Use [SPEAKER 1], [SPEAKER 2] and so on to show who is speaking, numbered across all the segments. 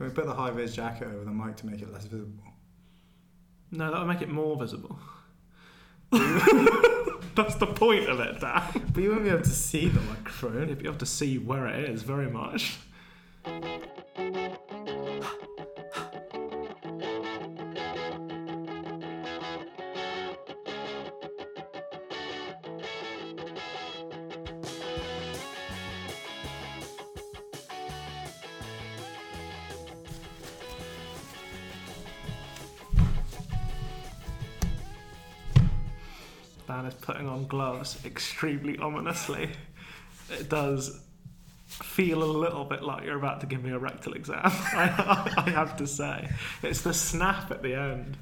[SPEAKER 1] Can we put the high vis jacket over the mic to make it less visible?
[SPEAKER 2] No, that would make it more visible. That's the point of it, Dan.
[SPEAKER 1] But you won't be able to see the microphone.
[SPEAKER 2] You'd be able to see where it is very much. Gloves extremely ominously. It does feel a little bit like you're about to give me a rectal exam, I, I have to say. It's the snap at the end.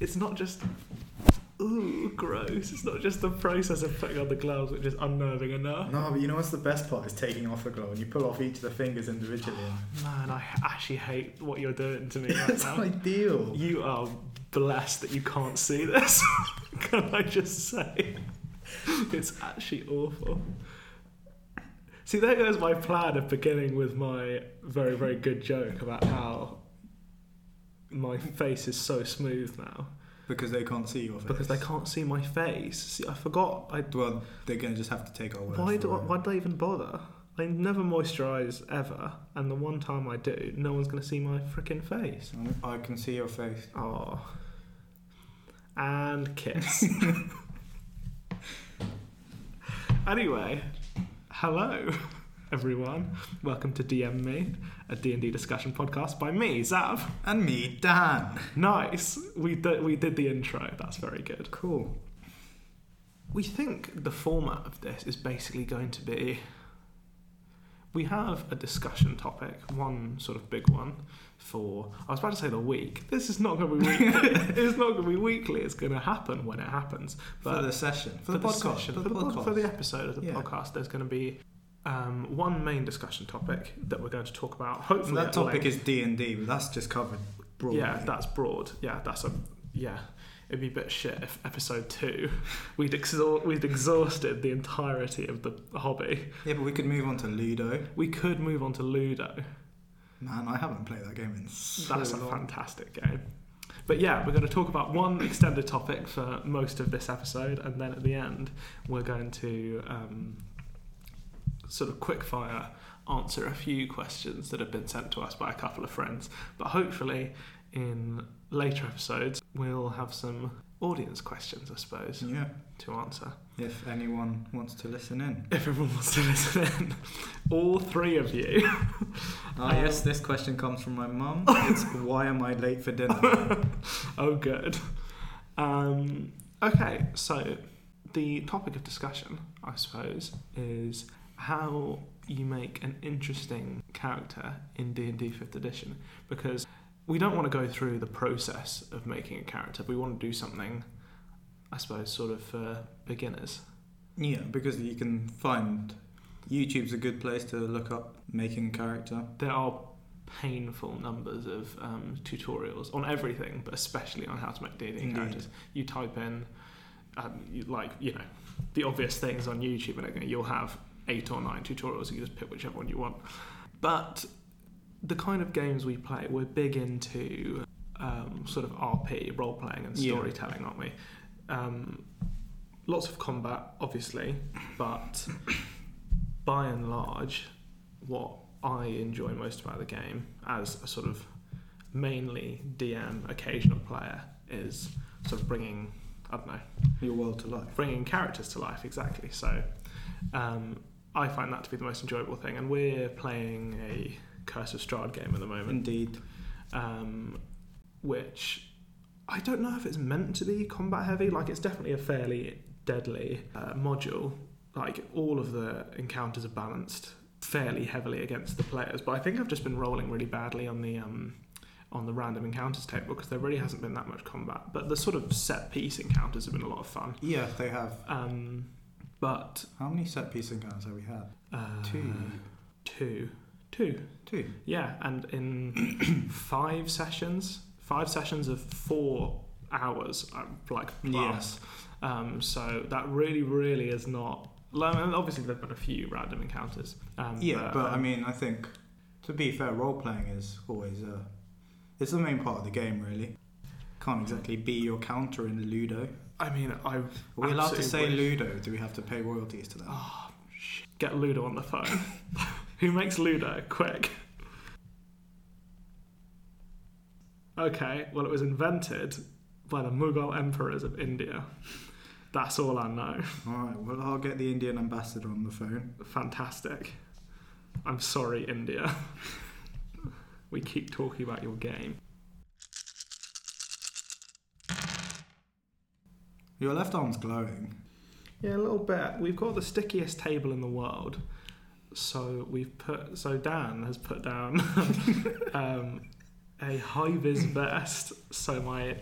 [SPEAKER 2] It's not just, ooh, gross. It's not just the process of putting on the gloves, which is unnerving enough.
[SPEAKER 1] No, but you know what's the best part is taking off the glove and you pull off each of the fingers individually.
[SPEAKER 2] Man, I actually hate what you're doing to me right
[SPEAKER 1] It's
[SPEAKER 2] now.
[SPEAKER 1] ideal.
[SPEAKER 2] You are blessed that you can't see this. Can I just say? It's actually awful. See, there goes my plan of beginning with my very, very good joke about how my face is so smooth now
[SPEAKER 1] Because they can't see your face.
[SPEAKER 2] because they can't see my face. See, I forgot. I
[SPEAKER 1] Well, they're going to just have to take our word
[SPEAKER 2] why do I, why do I even bother? I never moisturise ever, and the one time I do, no one's going to see my freaking face.
[SPEAKER 1] I can see your face.
[SPEAKER 2] Oh. And kiss. anyway, hello everyone. Welcome to DM Me, a D&D discussion podcast by me, Zav.
[SPEAKER 1] And me, Dan.
[SPEAKER 2] Nice. We did, we did the intro. That's very good.
[SPEAKER 1] Cool.
[SPEAKER 2] We think the format of this is basically going to be we have a discussion topic, one sort of big one for I was about to say the week. This is not going to be weekly. it's not going to be weekly. It's going to happen when it happens.
[SPEAKER 1] For the session. For, the,
[SPEAKER 2] for
[SPEAKER 1] podcast.
[SPEAKER 2] session,
[SPEAKER 1] For
[SPEAKER 2] for
[SPEAKER 1] the,
[SPEAKER 2] the, pod-
[SPEAKER 1] podcast.
[SPEAKER 2] for the episode of the
[SPEAKER 1] Yeah.
[SPEAKER 2] podcast, there's going to be um, one main discussion topic that we're going to talk about.
[SPEAKER 1] So
[SPEAKER 2] Hopefully,
[SPEAKER 1] that topic
[SPEAKER 2] length.
[SPEAKER 1] is D&D, but that's just covered broadly.
[SPEAKER 2] Yeah, that's broad. Yeah, that's a yeah. It'd be a bit shit if episode two we'd exhaust we'd exhausted the entirety of the hobby.
[SPEAKER 1] Yeah, but we could move on to Ludo.
[SPEAKER 2] We could move on to Ludo.
[SPEAKER 1] Man, I haven't played that game in so
[SPEAKER 2] That's a fantastic game. But yeah, we're going to talk about one extended topic for most of this episode, and then at the end, we're going to um, sort of quickfire answer a few questions that have been sent to us by a couple of friends. But hopefully, in later episodes, we'll have some audience questions, I suppose,
[SPEAKER 1] Yeah,
[SPEAKER 2] to answer.
[SPEAKER 1] if anyone wants to listen in.
[SPEAKER 2] If everyone wants to listen in, all three of you.
[SPEAKER 1] Ah, yes, this question comes from my mum. It's why am I late for dinner?
[SPEAKER 2] oh, good. Um, okay, so the topic of discussion, I suppose, is how you make an interesting character in D&D 5th edition because we don't want to go through the process of making a character. We want to do something, I suppose, sort of for beginners.
[SPEAKER 1] yeah, because you can find YouTube's a good place to look up making a character.
[SPEAKER 2] There are painful numbers of um, tutorials on everything, but especially on how to make D&D characters. You type in, um, you, like, you know, the obvious things on YouTube, and you'll have eight or nine tutorials. You can just pick whichever one you want. But the kind of games we play, we're big into um, sort of RP, role playing, and
[SPEAKER 1] Yeah.
[SPEAKER 2] storytelling, aren't we? Um, lots of combat, obviously, but by and large, what I enjoy most about the game as a sort of mainly DM, occasional player, is sort of bringing, I don't know,
[SPEAKER 1] Your world to life.
[SPEAKER 2] bringing characters to life exactly so um, i find that to be the most enjoyable thing and we're playing a curse of strahd game at the moment
[SPEAKER 1] Indeed.
[SPEAKER 2] um, which i don't know if it's meant to be combat heavy like it's definitely a fairly deadly uh, module like all of the encounters are balanced fairly heavily against the players but i think i've just been rolling really badly on the um, on the random encounters table because there really hasn't been that much combat but the sort of set piece encounters have been a lot of fun
[SPEAKER 1] Yeah, they have.
[SPEAKER 2] um, but
[SPEAKER 1] How many set piece encounters have we had?
[SPEAKER 2] uh,
[SPEAKER 1] Two.
[SPEAKER 2] two, two, Yeah, and in five sessions, five sessions of four hours, uh, like plus. Um, so that really, really is not. and Obviously, there've been a few random encounters. Um,
[SPEAKER 1] Yeah, but I
[SPEAKER 2] um,
[SPEAKER 1] mean, I think To be fair, role playing is always a. It's the main part of the game, really. Can't exactly be your counter in Ludo.
[SPEAKER 2] I mean, I.
[SPEAKER 1] Are we allowed to say
[SPEAKER 2] wish-
[SPEAKER 1] Ludo? Do we have to pay royalties to them?
[SPEAKER 2] Oh, shit. Get Ludo on the phone. Who makes Ludo? Quick. Okay, well, it was invented by the Mughal emperors of India. That's all I know.
[SPEAKER 1] Alright, well, I'll get the Indian ambassador on the phone.
[SPEAKER 2] Fantastic. I'm sorry, India. we keep talking about your game.
[SPEAKER 1] Your left arm's glowing.
[SPEAKER 2] Yeah, a little bit. We've got the stickiest table in the world. So we've put. So Dan has put down um, a high vis vest, so my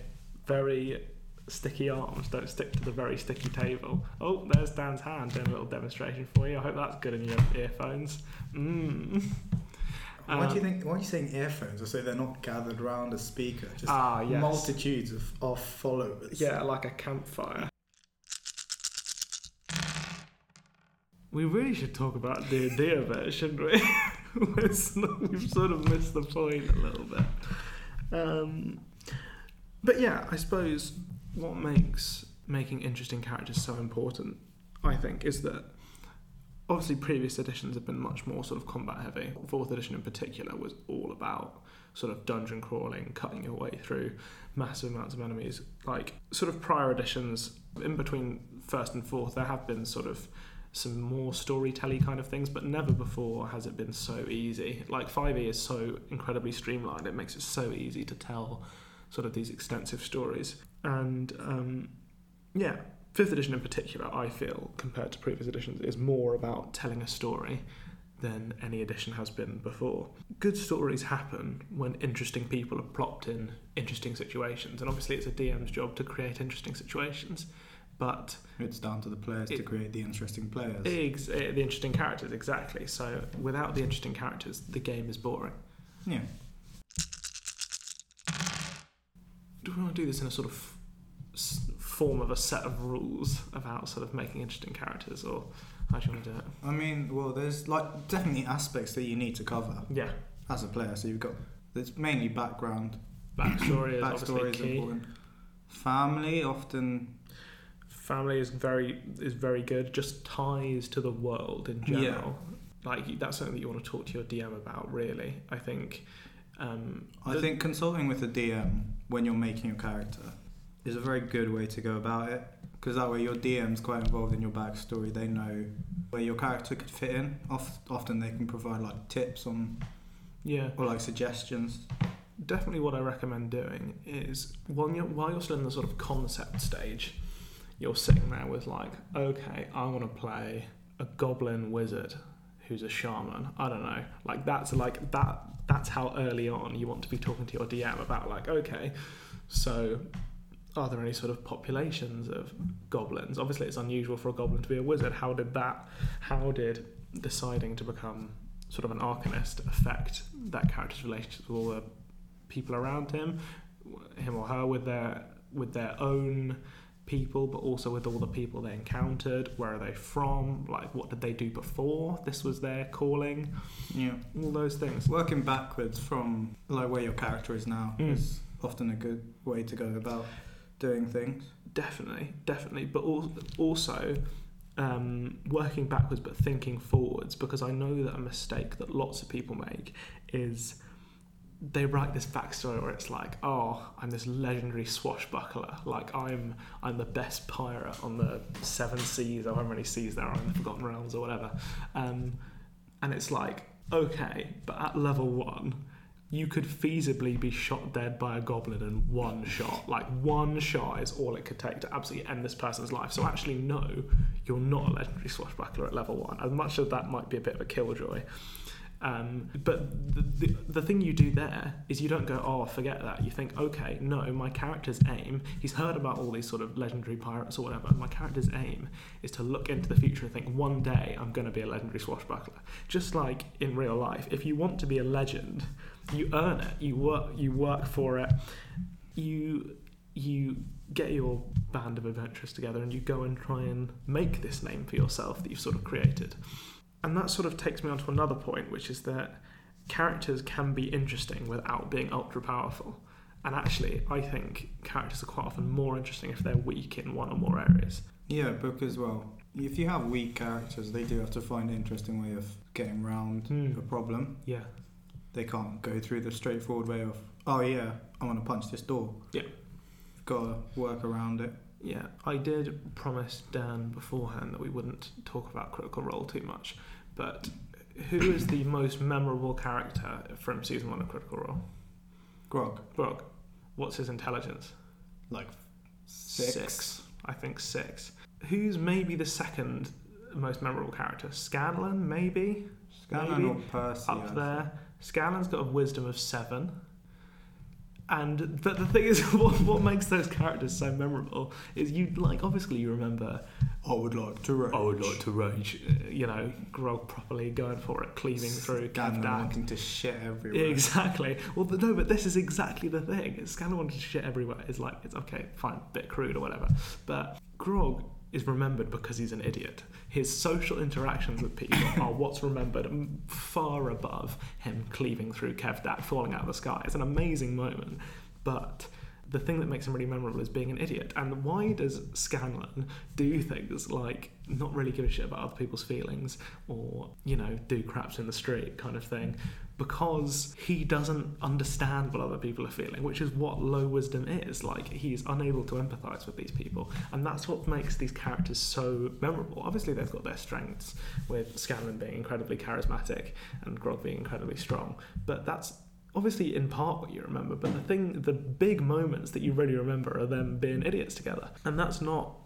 [SPEAKER 2] very sticky arms don't stick to the very sticky table. Oh, there's Dan's hand doing a little demonstration for you. I hope that's good in your earphones. Mm.
[SPEAKER 1] Why do you think? Why are you saying earphones? I say they're not gathered around a speaker. Just
[SPEAKER 2] Ah, yes.
[SPEAKER 1] multitudes of, of followers.
[SPEAKER 2] Yeah, like a campfire. We really should talk about the idea of it, shouldn't we? We've sort of missed the point a little bit. Um, but yeah, I suppose what makes making interesting characters so important, I think, is that obviously previous editions have been much more sort of combat heavy. Fourth edition in particular was all about sort of dungeon crawling, cutting your way through massive amounts of enemies. Like sort of prior editions, in between first and fourth, there have been sort of some more storytelling kind of things, but never before has it been so easy. Like 5e is so incredibly streamlined, it makes it so easy to tell sort of these extensive stories. And um, yeah, fifth edition in particular, I feel, compared to previous editions, is more about telling a story than any edition has been before. Good stories happen when interesting people are plopped in interesting situations, and obviously it's a DM's job to create interesting situations. But
[SPEAKER 1] It's down to the players to create the interesting players.
[SPEAKER 2] ex- eh, the interesting characters, exactly. So without the interesting characters, the game is boring.
[SPEAKER 1] yeah.
[SPEAKER 2] Do we want to do this in a sort of form of a set of rules about sort of making interesting characters, or how do you want to do it?
[SPEAKER 1] I mean, well, there's like definitely aspects that you need to cover
[SPEAKER 2] Yeah,
[SPEAKER 1] as a player. So you've got there's mainly background.
[SPEAKER 2] backstory is
[SPEAKER 1] Backstory is
[SPEAKER 2] key.
[SPEAKER 1] important. Family often.
[SPEAKER 2] Family is very is very good. Just ties to the world in
[SPEAKER 1] Yeah.
[SPEAKER 2] general. Like that's something that you want to talk to your DM about. Really, I think. Um,
[SPEAKER 1] I
[SPEAKER 2] the-
[SPEAKER 1] think consulting with a DM when you're making your character is a very good way to go about it because that way your DM's quite involved in your backstory. They know where your character could fit in. Oft, often they can provide like tips on
[SPEAKER 2] yeah,
[SPEAKER 1] or like suggestions.
[SPEAKER 2] definitely what I recommend doing is while you're, while you're still in the sort of concept stage, you're sitting there with like, okay, I want to play a goblin wizard who's a shaman. I don't know. Like that's like that. That's how early on you want to be talking to your DM about like, okay, so are there any sort of populations of goblins? Obviously, it's unusual for a goblin to be a wizard. How did that? How did deciding to become sort of an arcanist affect that character's relationships with all the people around him, him or her with their with their own people, but also with all the people they encountered. Where are they from? Like, what did they do before this was their calling?
[SPEAKER 1] Yeah.
[SPEAKER 2] All those things.
[SPEAKER 1] Working backwards from like where your character is now
[SPEAKER 2] Mm.
[SPEAKER 1] is often a good way to go about doing things.
[SPEAKER 2] Definitely, definitely. But also um, working backwards, but thinking forwards, because I know that a mistake that lots of people make is they write this backstory where it's like, oh, I'm this legendary swashbuckler, like I'm I'm the best pirate on the seven seas, or however many seas there are in the Forgotten Realms or whatever, um, and it's like, okay, but at level one, you could feasibly be shot dead by a goblin in one shot. Like one shot is all it could take to absolutely end this person's life. So actually, no, you're not a legendary swashbuckler at level one. As much as that might be a bit of a killjoy. Um, but the, the, the thing you do there is you don't go, oh, forget that. You think, okay, no, my character's aim, he's heard about all these sort of legendary pirates or whatever. My character's aim is to look into the future and think, one day I'm going to be a legendary swashbuckler. Just like in real life, if you want to be a legend, you earn it. You work. You work for it. You you get your band of adventurers together and you go and try and make this name for yourself that you've sort of created. And that sort of takes me on to another point, which is that characters can be interesting without being ultra powerful. And actually, I think characters are quite often more interesting if they're weak in one or more areas.
[SPEAKER 1] Yeah, book as well, if you have weak characters, they do have to find an interesting way of getting around
[SPEAKER 2] Hmm.
[SPEAKER 1] a problem.
[SPEAKER 2] Yeah.
[SPEAKER 1] They can't go through the straightforward way of, oh yeah, I'm going to punch this door.
[SPEAKER 2] Yeah.
[SPEAKER 1] Got to work around it.
[SPEAKER 2] Yeah, I did promise Dan beforehand that we wouldn't talk about Critical Role too much, but who is the most memorable character from season one of Critical Role?
[SPEAKER 1] Grog,
[SPEAKER 2] Grog. What's his intelligence?
[SPEAKER 1] like six.
[SPEAKER 2] I think six. Who's maybe the second most memorable character? Scanlan, maybe?
[SPEAKER 1] Scanlan
[SPEAKER 2] Maybe
[SPEAKER 1] or Percy.
[SPEAKER 2] up there. Scanlan's got a wisdom of seven. And but the thing is, what, what makes those characters so memorable is you like obviously you remember
[SPEAKER 1] I would like to rage.
[SPEAKER 2] I would like to rage, uh, you know, Grog properly going for it, cleaving through
[SPEAKER 1] Scanlan wanting to shit everywhere.
[SPEAKER 2] Exactly. Well, no, but this is exactly the thing. Scanlan wanting to shit everywhere is like, it's okay, fine, bit crude or whatever. But Grog is remembered because he's an idiot. His social interactions with people are what's remembered far above him cleaving through Kevdak, falling out of the sky. It's an amazing moment. But the thing that makes him really memorable is being an idiot. And why does Scanlan do things like not really give a shit about other people's feelings or, you know, do craps in the street kind of thing? Because he doesn't understand what other people are feeling, which is what low wisdom is. Like, he's unable to empathize with these people. And that's what makes these characters so memorable. Obviously, they've got their strengths, with Scanlan being incredibly charismatic and Grog being incredibly strong. But that's obviously in part what you remember, but the thing, the big moments that you really remember are them being idiots together, and that's not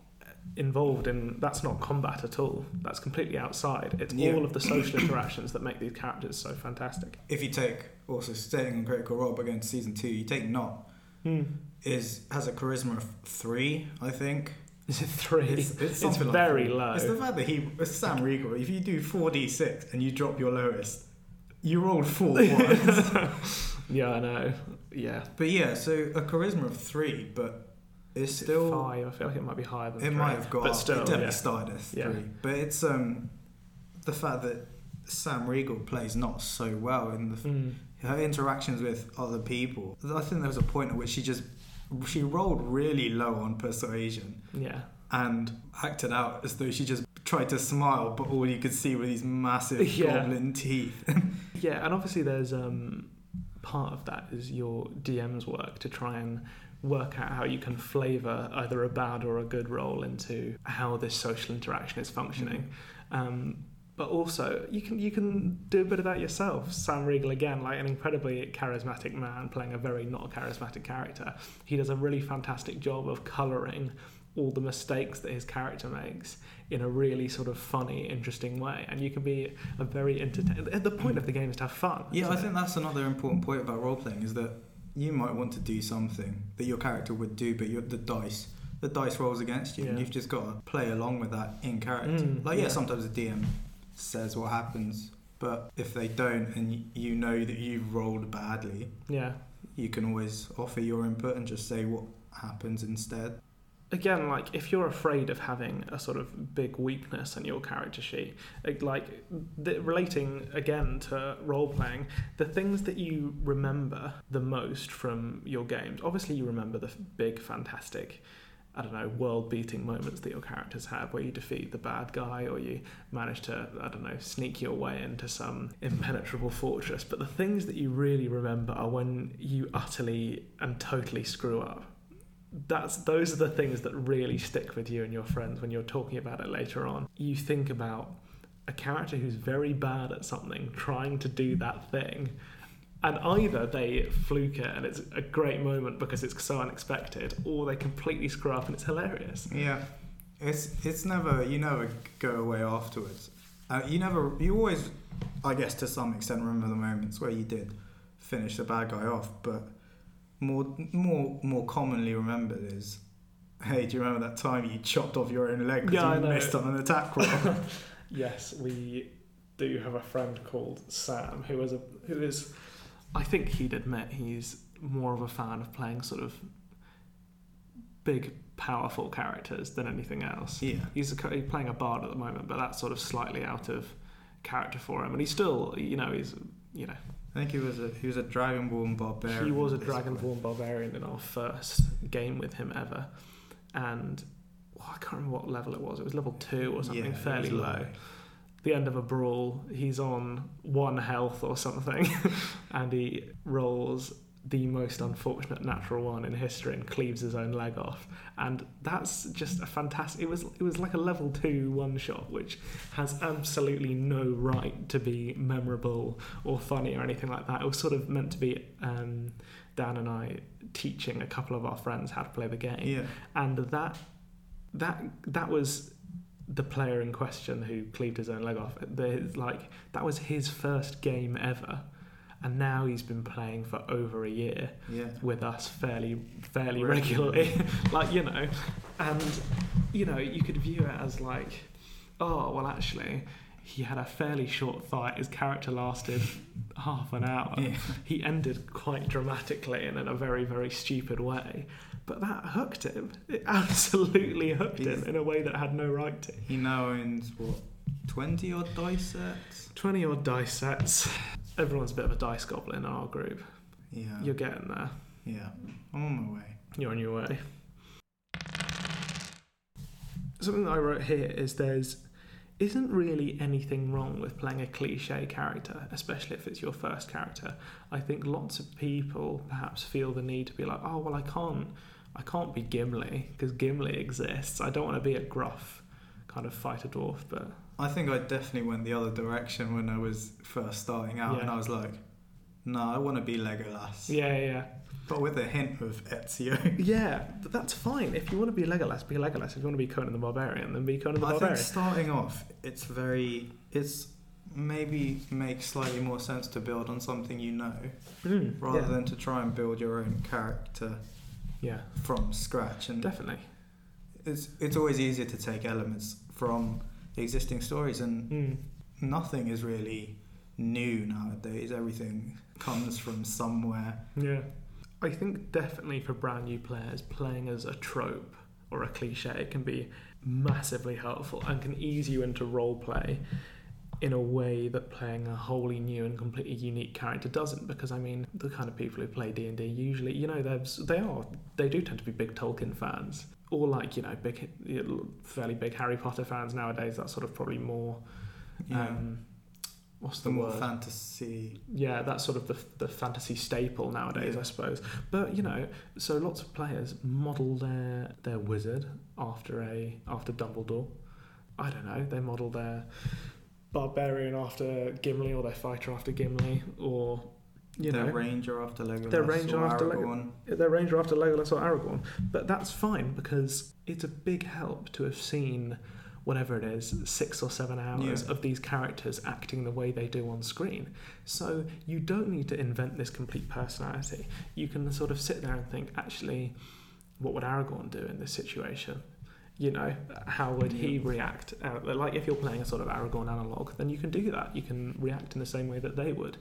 [SPEAKER 2] involved in that's not combat at all. That's completely outside. It's
[SPEAKER 1] Yeah.
[SPEAKER 2] all of the social interactions that make these characters so fantastic.
[SPEAKER 1] If you take also staying on Critical Role, but going to season two, you take Nott hmm. is has a charisma of three, I think.
[SPEAKER 2] Is it three?
[SPEAKER 1] It's,
[SPEAKER 2] It's,
[SPEAKER 1] it's, like
[SPEAKER 2] very
[SPEAKER 1] four.
[SPEAKER 2] low.
[SPEAKER 1] It's the fact that he, it's Sam Riegel. If you do four d six and you drop your lowest, you rolled four ones.
[SPEAKER 2] yeah, I know. Yeah,
[SPEAKER 1] but yeah, so a charisma of three, but it's
[SPEAKER 2] Is it
[SPEAKER 1] still
[SPEAKER 2] five. I feel like it might be higher than
[SPEAKER 1] it
[SPEAKER 2] three.
[SPEAKER 1] might have got
[SPEAKER 2] but
[SPEAKER 1] up.
[SPEAKER 2] still,
[SPEAKER 1] it definitely
[SPEAKER 2] yeah.
[SPEAKER 1] started as
[SPEAKER 2] Yeah.
[SPEAKER 1] three. But it's um the fact that Sam Riegel plays Nott so well in the
[SPEAKER 2] Mm.
[SPEAKER 1] her interactions with other people. I think there was a point at which she just she rolled really low on persuasion
[SPEAKER 2] Yeah.
[SPEAKER 1] and acted out as though she just tried to smile, but all you could see were these massive
[SPEAKER 2] Yeah.
[SPEAKER 1] goblin teeth.
[SPEAKER 2] Yeah, and obviously there's um, part of that is your DM's work to try and work out how you can flavour either a bad or a good role into how this social interaction is functioning. Um, but also, you can you can do a bit of that yourself. Sam Riegel again, like an incredibly charismatic man playing a very not charismatic character. He does a really fantastic job of colouring all the mistakes that his character makes in a really sort of funny, interesting way. And you can be a very entertaining. The point of the game is to have fun.
[SPEAKER 1] yeah, I
[SPEAKER 2] it?
[SPEAKER 1] think that's another important point about role playing is that you might want to do something that your character would do, but the dice the dice rolls against you, and you've just got to play along with that in character.
[SPEAKER 2] Mm,
[SPEAKER 1] like yeah,
[SPEAKER 2] yeah.
[SPEAKER 1] sometimes the DM says what happens, but if they don't, and you know that you've rolled badly,
[SPEAKER 2] Yeah.
[SPEAKER 1] you can always offer your input and just say what happens instead.
[SPEAKER 2] Again like if you're afraid of having a sort of big weakness in your character sheet like- the, relating again to role playing the things that you remember the most from your games obviously you remember the big fantastic I don't know, world beating moments that your characters have where you defeat the bad guy or you manage to, I don't know, sneak your way into some impenetrable fortress. But the things that you really remember are when you utterly and totally screw up that's those are the things that really stick with you and your friends when you're talking about it later on. You think about a character who's very bad at something trying to do that thing, and either they fluke it and it's a great moment because it's so unexpected, or they completely screw up and it's hilarious.
[SPEAKER 1] Yeah, it's it's never you never go away afterwards. Uh, you never you always, I guess to some extent, remember the moments where you did finish the bad guy off, but more more more commonly remembered is. Hey, do you remember that time you chopped off your own leg because
[SPEAKER 2] Yeah,
[SPEAKER 1] you missed on an attack roll?
[SPEAKER 2] Yes, we do have a friend called Sam who is a who is I think he'd admit he's more of a fan of playing sort of big powerful characters than anything else.
[SPEAKER 1] yeah,
[SPEAKER 2] He's, a, he's playing a bard at the moment, but that's sort of slightly out of character for him. And he's still, you know, he's, you know,
[SPEAKER 1] I think he was a he was a dragonborn barbarian.
[SPEAKER 2] He was a dragonborn barbarian in our first game with him ever, and well, I can't remember what level it was. It was level two or something
[SPEAKER 1] Yeah,
[SPEAKER 2] fairly
[SPEAKER 1] was
[SPEAKER 2] low. The end of a brawl, he's on one health or something, and he rolls the most unfortunate natural one in history and cleaves his own leg off. And that's just a fantastic. It was it was like a level two one shot, which has absolutely no right to be memorable or funny or anything like that. It was sort of meant to be um, Dan and I teaching a couple of our friends how to play the game,
[SPEAKER 1] Yeah,
[SPEAKER 2] and that that that was the player in question who cleaved his own leg off. The, like that was his first game ever, and now he's been playing for over a year
[SPEAKER 1] yeah.
[SPEAKER 2] with us fairly fairly
[SPEAKER 1] Regularly.
[SPEAKER 2] regularly like you know and you know you could view it as like oh well actually he had a fairly short fight his character lasted half an hour
[SPEAKER 1] Yeah.
[SPEAKER 2] he ended quite dramatically and in a very very stupid way but that hooked him it absolutely hooked him in a way that had no right to
[SPEAKER 1] He now owns what twenty odd dice sets.
[SPEAKER 2] 20 odd dice sets everyone's a bit of a dice goblin in our group
[SPEAKER 1] Yeah,
[SPEAKER 2] you're getting there
[SPEAKER 1] yeah. I'm on my way.
[SPEAKER 2] You're on your way. Something that I wrote here is there's isn't really anything wrong with playing a cliche character, especially if it's your first character. I think lots of people perhaps feel the need to be like, oh well, I can't, I can't be Gimli because Gimli exists. I don't want to be a gruff kind of fighter dwarf, but
[SPEAKER 1] I think I definitely went the other direction when I was first starting out, and I was like, "No, I want to be Legolas,"
[SPEAKER 2] yeah, yeah,
[SPEAKER 1] but with a hint of Ezio.
[SPEAKER 2] yeah. But that's fine. If you want to be Legolas, be Legolas. If you want to be Conan the Barbarian, then be Conan the
[SPEAKER 1] I think
[SPEAKER 2] Barbarian.
[SPEAKER 1] starting off, it's very, it's maybe makes slightly more sense to build on something you know
[SPEAKER 2] Mm,
[SPEAKER 1] rather
[SPEAKER 2] yeah.
[SPEAKER 1] than to try and build your own character
[SPEAKER 2] yeah,
[SPEAKER 1] from scratch. And
[SPEAKER 2] definitely.
[SPEAKER 1] it's it's always easier to take elements from the existing stories, and
[SPEAKER 2] Mm.
[SPEAKER 1] nothing is really new nowadays. Everything comes from somewhere.
[SPEAKER 2] Yeah. I think definitely for brand new players, playing as a trope or a cliche it can be massively helpful and can ease you into role play in a way that playing a wholly new and completely unique character doesn't because I mean the kind of people who play D&D usually you know they're they are they do tend to be big Tolkien fans or like you know big fairly big Harry Potter fans nowadays that's sort of probably more
[SPEAKER 1] Yeah.
[SPEAKER 2] um what's
[SPEAKER 1] the
[SPEAKER 2] the
[SPEAKER 1] more
[SPEAKER 2] word
[SPEAKER 1] fantasy.
[SPEAKER 2] yeah, that's sort of the, the fantasy staple nowadays,
[SPEAKER 1] Yeah.
[SPEAKER 2] I suppose. But you know, so lots of players model their their wizard after a after Dumbledore. I don't know. They model their barbarian after Gimli, or their fighter after Gimli, or you
[SPEAKER 1] their
[SPEAKER 2] know,
[SPEAKER 1] ranger after Legolas.
[SPEAKER 2] Their ranger
[SPEAKER 1] or
[SPEAKER 2] after
[SPEAKER 1] Aragorn.
[SPEAKER 2] their ranger after Legolas or Aragorn. But that's fine because it's a big help to have seen whatever it is, six or seven hours
[SPEAKER 1] Yeah.
[SPEAKER 2] of these characters acting the way they do on screen. So you don't need to invent this complete personality. You can sort of sit there and think, actually, what would Aragorn do in this situation? You know, how would he react? Uh, like if you're playing a sort of Aragorn analog, then you can do that. You can react in the same way that they would.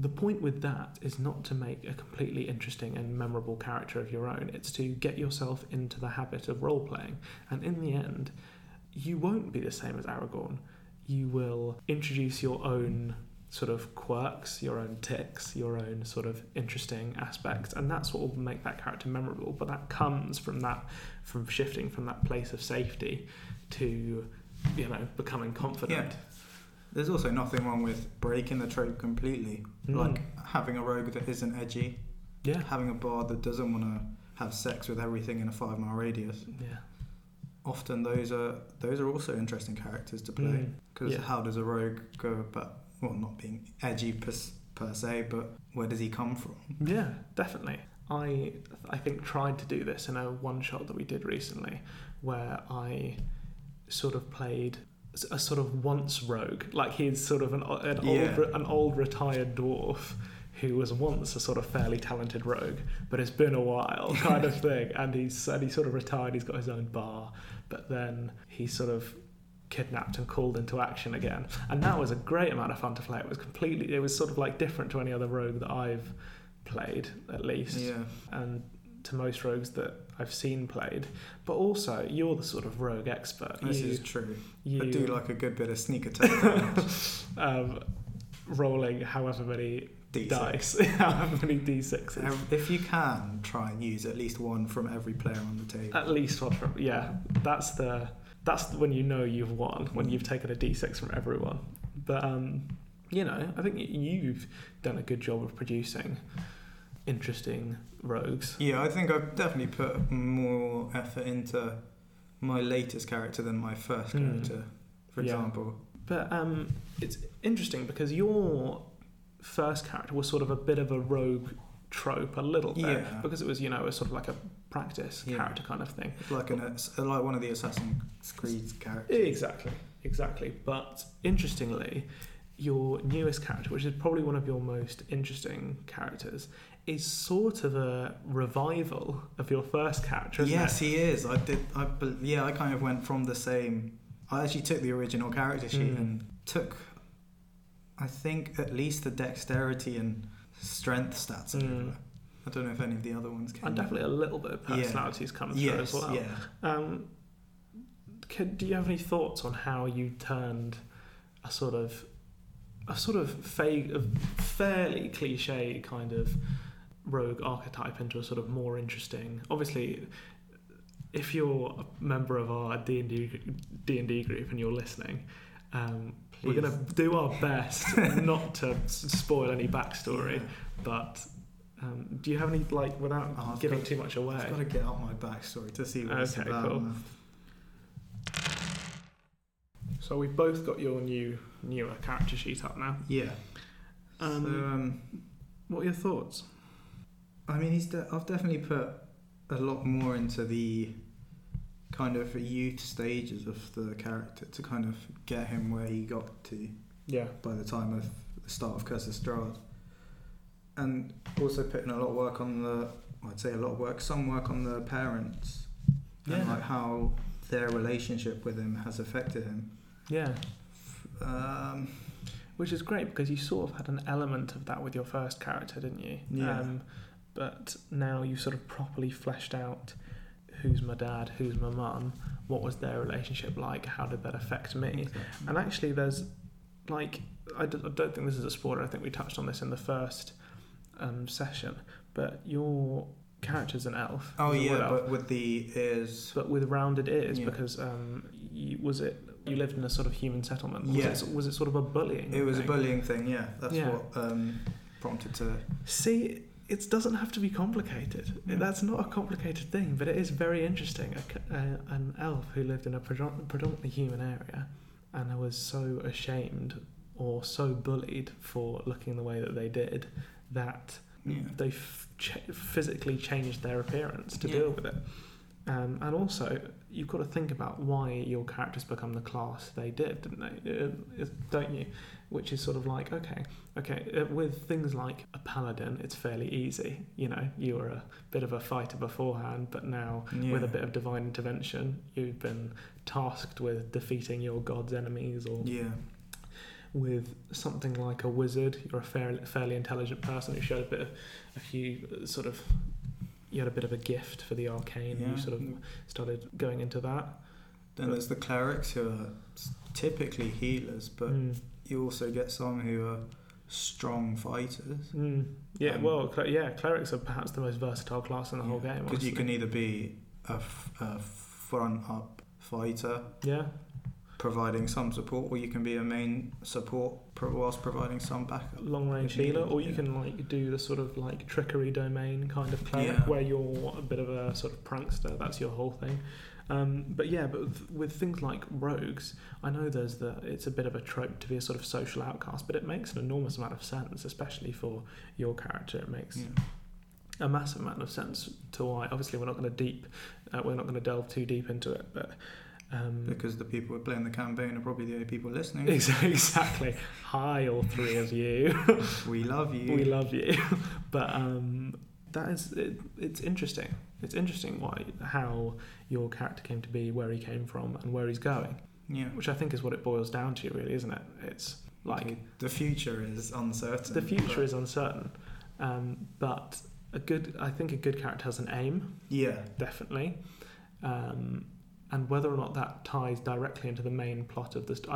[SPEAKER 2] The point with that is not to make a completely interesting and memorable character of your own. It's to get yourself into the habit of role playing. And in the end, you won't be the same as Aragorn. You will introduce your own sort of quirks, your own ticks, your own sort of interesting aspects, and that's what will make that character memorable. But that comes from that, from shifting from that place of safety to, you know, becoming confident.
[SPEAKER 1] Yeah. There's also nothing wrong with breaking the trope completely.
[SPEAKER 2] Mm.
[SPEAKER 1] Like having a rogue that isn't edgy,
[SPEAKER 2] yeah,
[SPEAKER 1] having a bard that doesn't want to have sex with everything in a five mile radius.
[SPEAKER 2] yeah.
[SPEAKER 1] Often those are those are also interesting characters to play.
[SPEAKER 2] Mm.
[SPEAKER 1] Because
[SPEAKER 2] Yeah.
[SPEAKER 1] how does a rogue go about well not being edgy per, per se, but where does he come from?
[SPEAKER 2] Yeah, definitely. I I think tried to do this in a one shot that we did recently, where I sort of played a sort of once rogue, like he's sort of an an
[SPEAKER 1] Yeah.
[SPEAKER 2] old an old retired dwarf who was once a sort of fairly talented rogue, but it's been a while kind of thing, and he's and he's sort of retired. He's got his own bar, but then he's sort of kidnapped and called into action again. And that was a great amount of fun to play. It was completely, it was sort of like different to any other rogue that I've played, at least,
[SPEAKER 1] Yeah.
[SPEAKER 2] and to most rogues that I've seen played. But also, you're the sort of rogue expert.
[SPEAKER 1] This
[SPEAKER 2] you,
[SPEAKER 1] is true.
[SPEAKER 2] you,
[SPEAKER 1] I do like a good bit of sneak attack.
[SPEAKER 2] um, rolling however many
[SPEAKER 1] D6.
[SPEAKER 2] dice? how many d6s?
[SPEAKER 1] If you can, try and use at least one from every player on the table.
[SPEAKER 2] At least one from yeah. That's the that's when you know you've won when you've taken a d6 from everyone. But um, you know, I think you've done a good job of producing interesting rogues.
[SPEAKER 1] Yeah, I think I've definitely put more effort into my latest character than my first
[SPEAKER 2] Hmm.
[SPEAKER 1] character, for
[SPEAKER 2] Yeah.
[SPEAKER 1] example.
[SPEAKER 2] But um, it's interesting because your first character was sort of a bit of a rogue trope, a little bit,
[SPEAKER 1] Yeah.
[SPEAKER 2] because it was you know a sort of like a practice
[SPEAKER 1] Yeah.
[SPEAKER 2] character kind of thing.
[SPEAKER 1] Like an like one of the Assassin's Creed characters.
[SPEAKER 2] Exactly, exactly. But interestingly, your newest character, which is probably one of your most interesting characters, is sort of a revival of your first character.
[SPEAKER 1] Yes,
[SPEAKER 2] it?
[SPEAKER 1] he is. I did. I yeah. I kind of went from the same. I actually took the original character sheet
[SPEAKER 2] Mm.
[SPEAKER 1] and took, I think, at least the dexterity and strength stats
[SPEAKER 2] Mm.
[SPEAKER 1] I don't know if any of the other ones came.
[SPEAKER 2] and definitely a little bit of
[SPEAKER 1] Yeah.
[SPEAKER 2] personalities come through
[SPEAKER 1] yes,
[SPEAKER 2] as well.
[SPEAKER 1] yeah.
[SPEAKER 2] Um, can, do you have any thoughts on how you turned a sort of a sort of a fairly cliche kind of rogue archetype into a sort of more interesting? Obviously, if you're a member of our D and D and D group and you're listening. Um, we're going to do our best not to spoil any backstory,
[SPEAKER 1] Yeah.
[SPEAKER 2] but um, do you have any like without
[SPEAKER 1] Oh,
[SPEAKER 2] giving
[SPEAKER 1] got-
[SPEAKER 2] too much away?
[SPEAKER 1] I've got to get out my backstory to see what it's
[SPEAKER 2] Okay,
[SPEAKER 1] about.
[SPEAKER 2] cool. So we've both got your new newer character sheet up now.
[SPEAKER 1] Yeah.
[SPEAKER 2] Um,
[SPEAKER 1] so, um,
[SPEAKER 2] what are your thoughts?
[SPEAKER 1] I mean, he's. De- I've definitely put a lot more into the kind of youth stages of the character to kind of get him where he got to
[SPEAKER 2] Yeah.
[SPEAKER 1] by the time of the start of Curse of Strahd. And also putting a lot of work on the, I'd say a lot of work, some work on the parents and like how their relationship with him has affected him.
[SPEAKER 2] Yeah.
[SPEAKER 1] Um,
[SPEAKER 2] Which is great because you sort of had an element of that with your first character, didn't you?
[SPEAKER 1] Yeah.
[SPEAKER 2] Um, but now you've sort of properly fleshed out who's my dad, who's my mum, what was their relationship like, how did that affect me? And actually, there's like I d- I don't think this is a spoiler. I think we touched on this in the first um, session. But your character's an elf.
[SPEAKER 1] oh
[SPEAKER 2] He's a wood
[SPEAKER 1] yeah,
[SPEAKER 2] elf,
[SPEAKER 1] but with the ears.
[SPEAKER 2] but with rounded ears
[SPEAKER 1] Yeah.
[SPEAKER 2] because um, you, was it you lived in a sort of human settlement? Was,
[SPEAKER 1] Yeah.
[SPEAKER 2] it, was it sort of a bullying?
[SPEAKER 1] It was a bullying thing, yeah. That's
[SPEAKER 2] Yeah.
[SPEAKER 1] what um, prompted to.
[SPEAKER 2] See, it doesn't have to be complicated.
[SPEAKER 1] Yeah.
[SPEAKER 2] That's not a complicated thing, but it is very interesting. A, a- an elf who lived in a predominantly human area and was so ashamed or so bullied for looking the way that they did that
[SPEAKER 1] Yeah.
[SPEAKER 2] they f- ch- physically changed their appearance to
[SPEAKER 1] Yeah.
[SPEAKER 2] deal with it. Um, and also, you've got to think about why your characters become the class they did, didn't they? Uh, uh, don't you? Which is sort of like, okay, okay, uh, with things like a paladin, it's fairly easy. You know, you were a bit of a fighter beforehand, but now
[SPEAKER 1] Yeah.
[SPEAKER 2] with a bit of divine intervention, you've been tasked with defeating your god's enemies or
[SPEAKER 1] Yeah.
[SPEAKER 2] with something like a wizard, you're a fairly, fairly intelligent person who showed a bit of a few uh, sort of you had a bit of a gift for the arcane. and
[SPEAKER 1] Yeah.
[SPEAKER 2] You sort of started going into that.
[SPEAKER 1] Then there's the clerics who are typically healers, but
[SPEAKER 2] Mm.
[SPEAKER 1] You also get some who are strong fighters.
[SPEAKER 2] Mm. Yeah,
[SPEAKER 1] Um,
[SPEAKER 2] well, cl- yeah, clerics are perhaps the most versatile class in the whole game.
[SPEAKER 1] Because you can either be a, f- a front up fighter
[SPEAKER 2] yeah,
[SPEAKER 1] providing some support, or you can be a main support pro- whilst providing some backup.
[SPEAKER 2] long range healer, or you
[SPEAKER 1] yeah.
[SPEAKER 2] can like do the sort of like trickery domain kind of cleric
[SPEAKER 1] Yeah.
[SPEAKER 2] where you're a bit of a sort of prankster. That's your whole thing. Um, but yeah, but with, things like rogues, I know there's the it's a bit of a trope to be a sort of social outcast, but it makes an enormous amount of sense, especially for your character. It makes
[SPEAKER 1] Yeah.
[SPEAKER 2] a massive amount of sense to why. Obviously, we're not going to deep, uh, we're not going to delve too deep into it, but. Um,
[SPEAKER 1] Because the people who are playing the campaign are probably the only people listening.
[SPEAKER 2] Exactly. exactly. Hi, all three of you.
[SPEAKER 1] we love you.
[SPEAKER 2] we love you. But um, that is it, it's interesting. It's interesting why how your character came to be, where he came from, and where he's going.
[SPEAKER 1] yeah.
[SPEAKER 2] Which I think is what it boils down to, really, isn't it? It's like
[SPEAKER 1] the future is uncertain.
[SPEAKER 2] the future
[SPEAKER 1] but-
[SPEAKER 2] is uncertain, um, but a good. I think a good character has an aim,
[SPEAKER 1] Yeah.
[SPEAKER 2] definitely. Um, and whether or not that ties directly into the main plot of the st-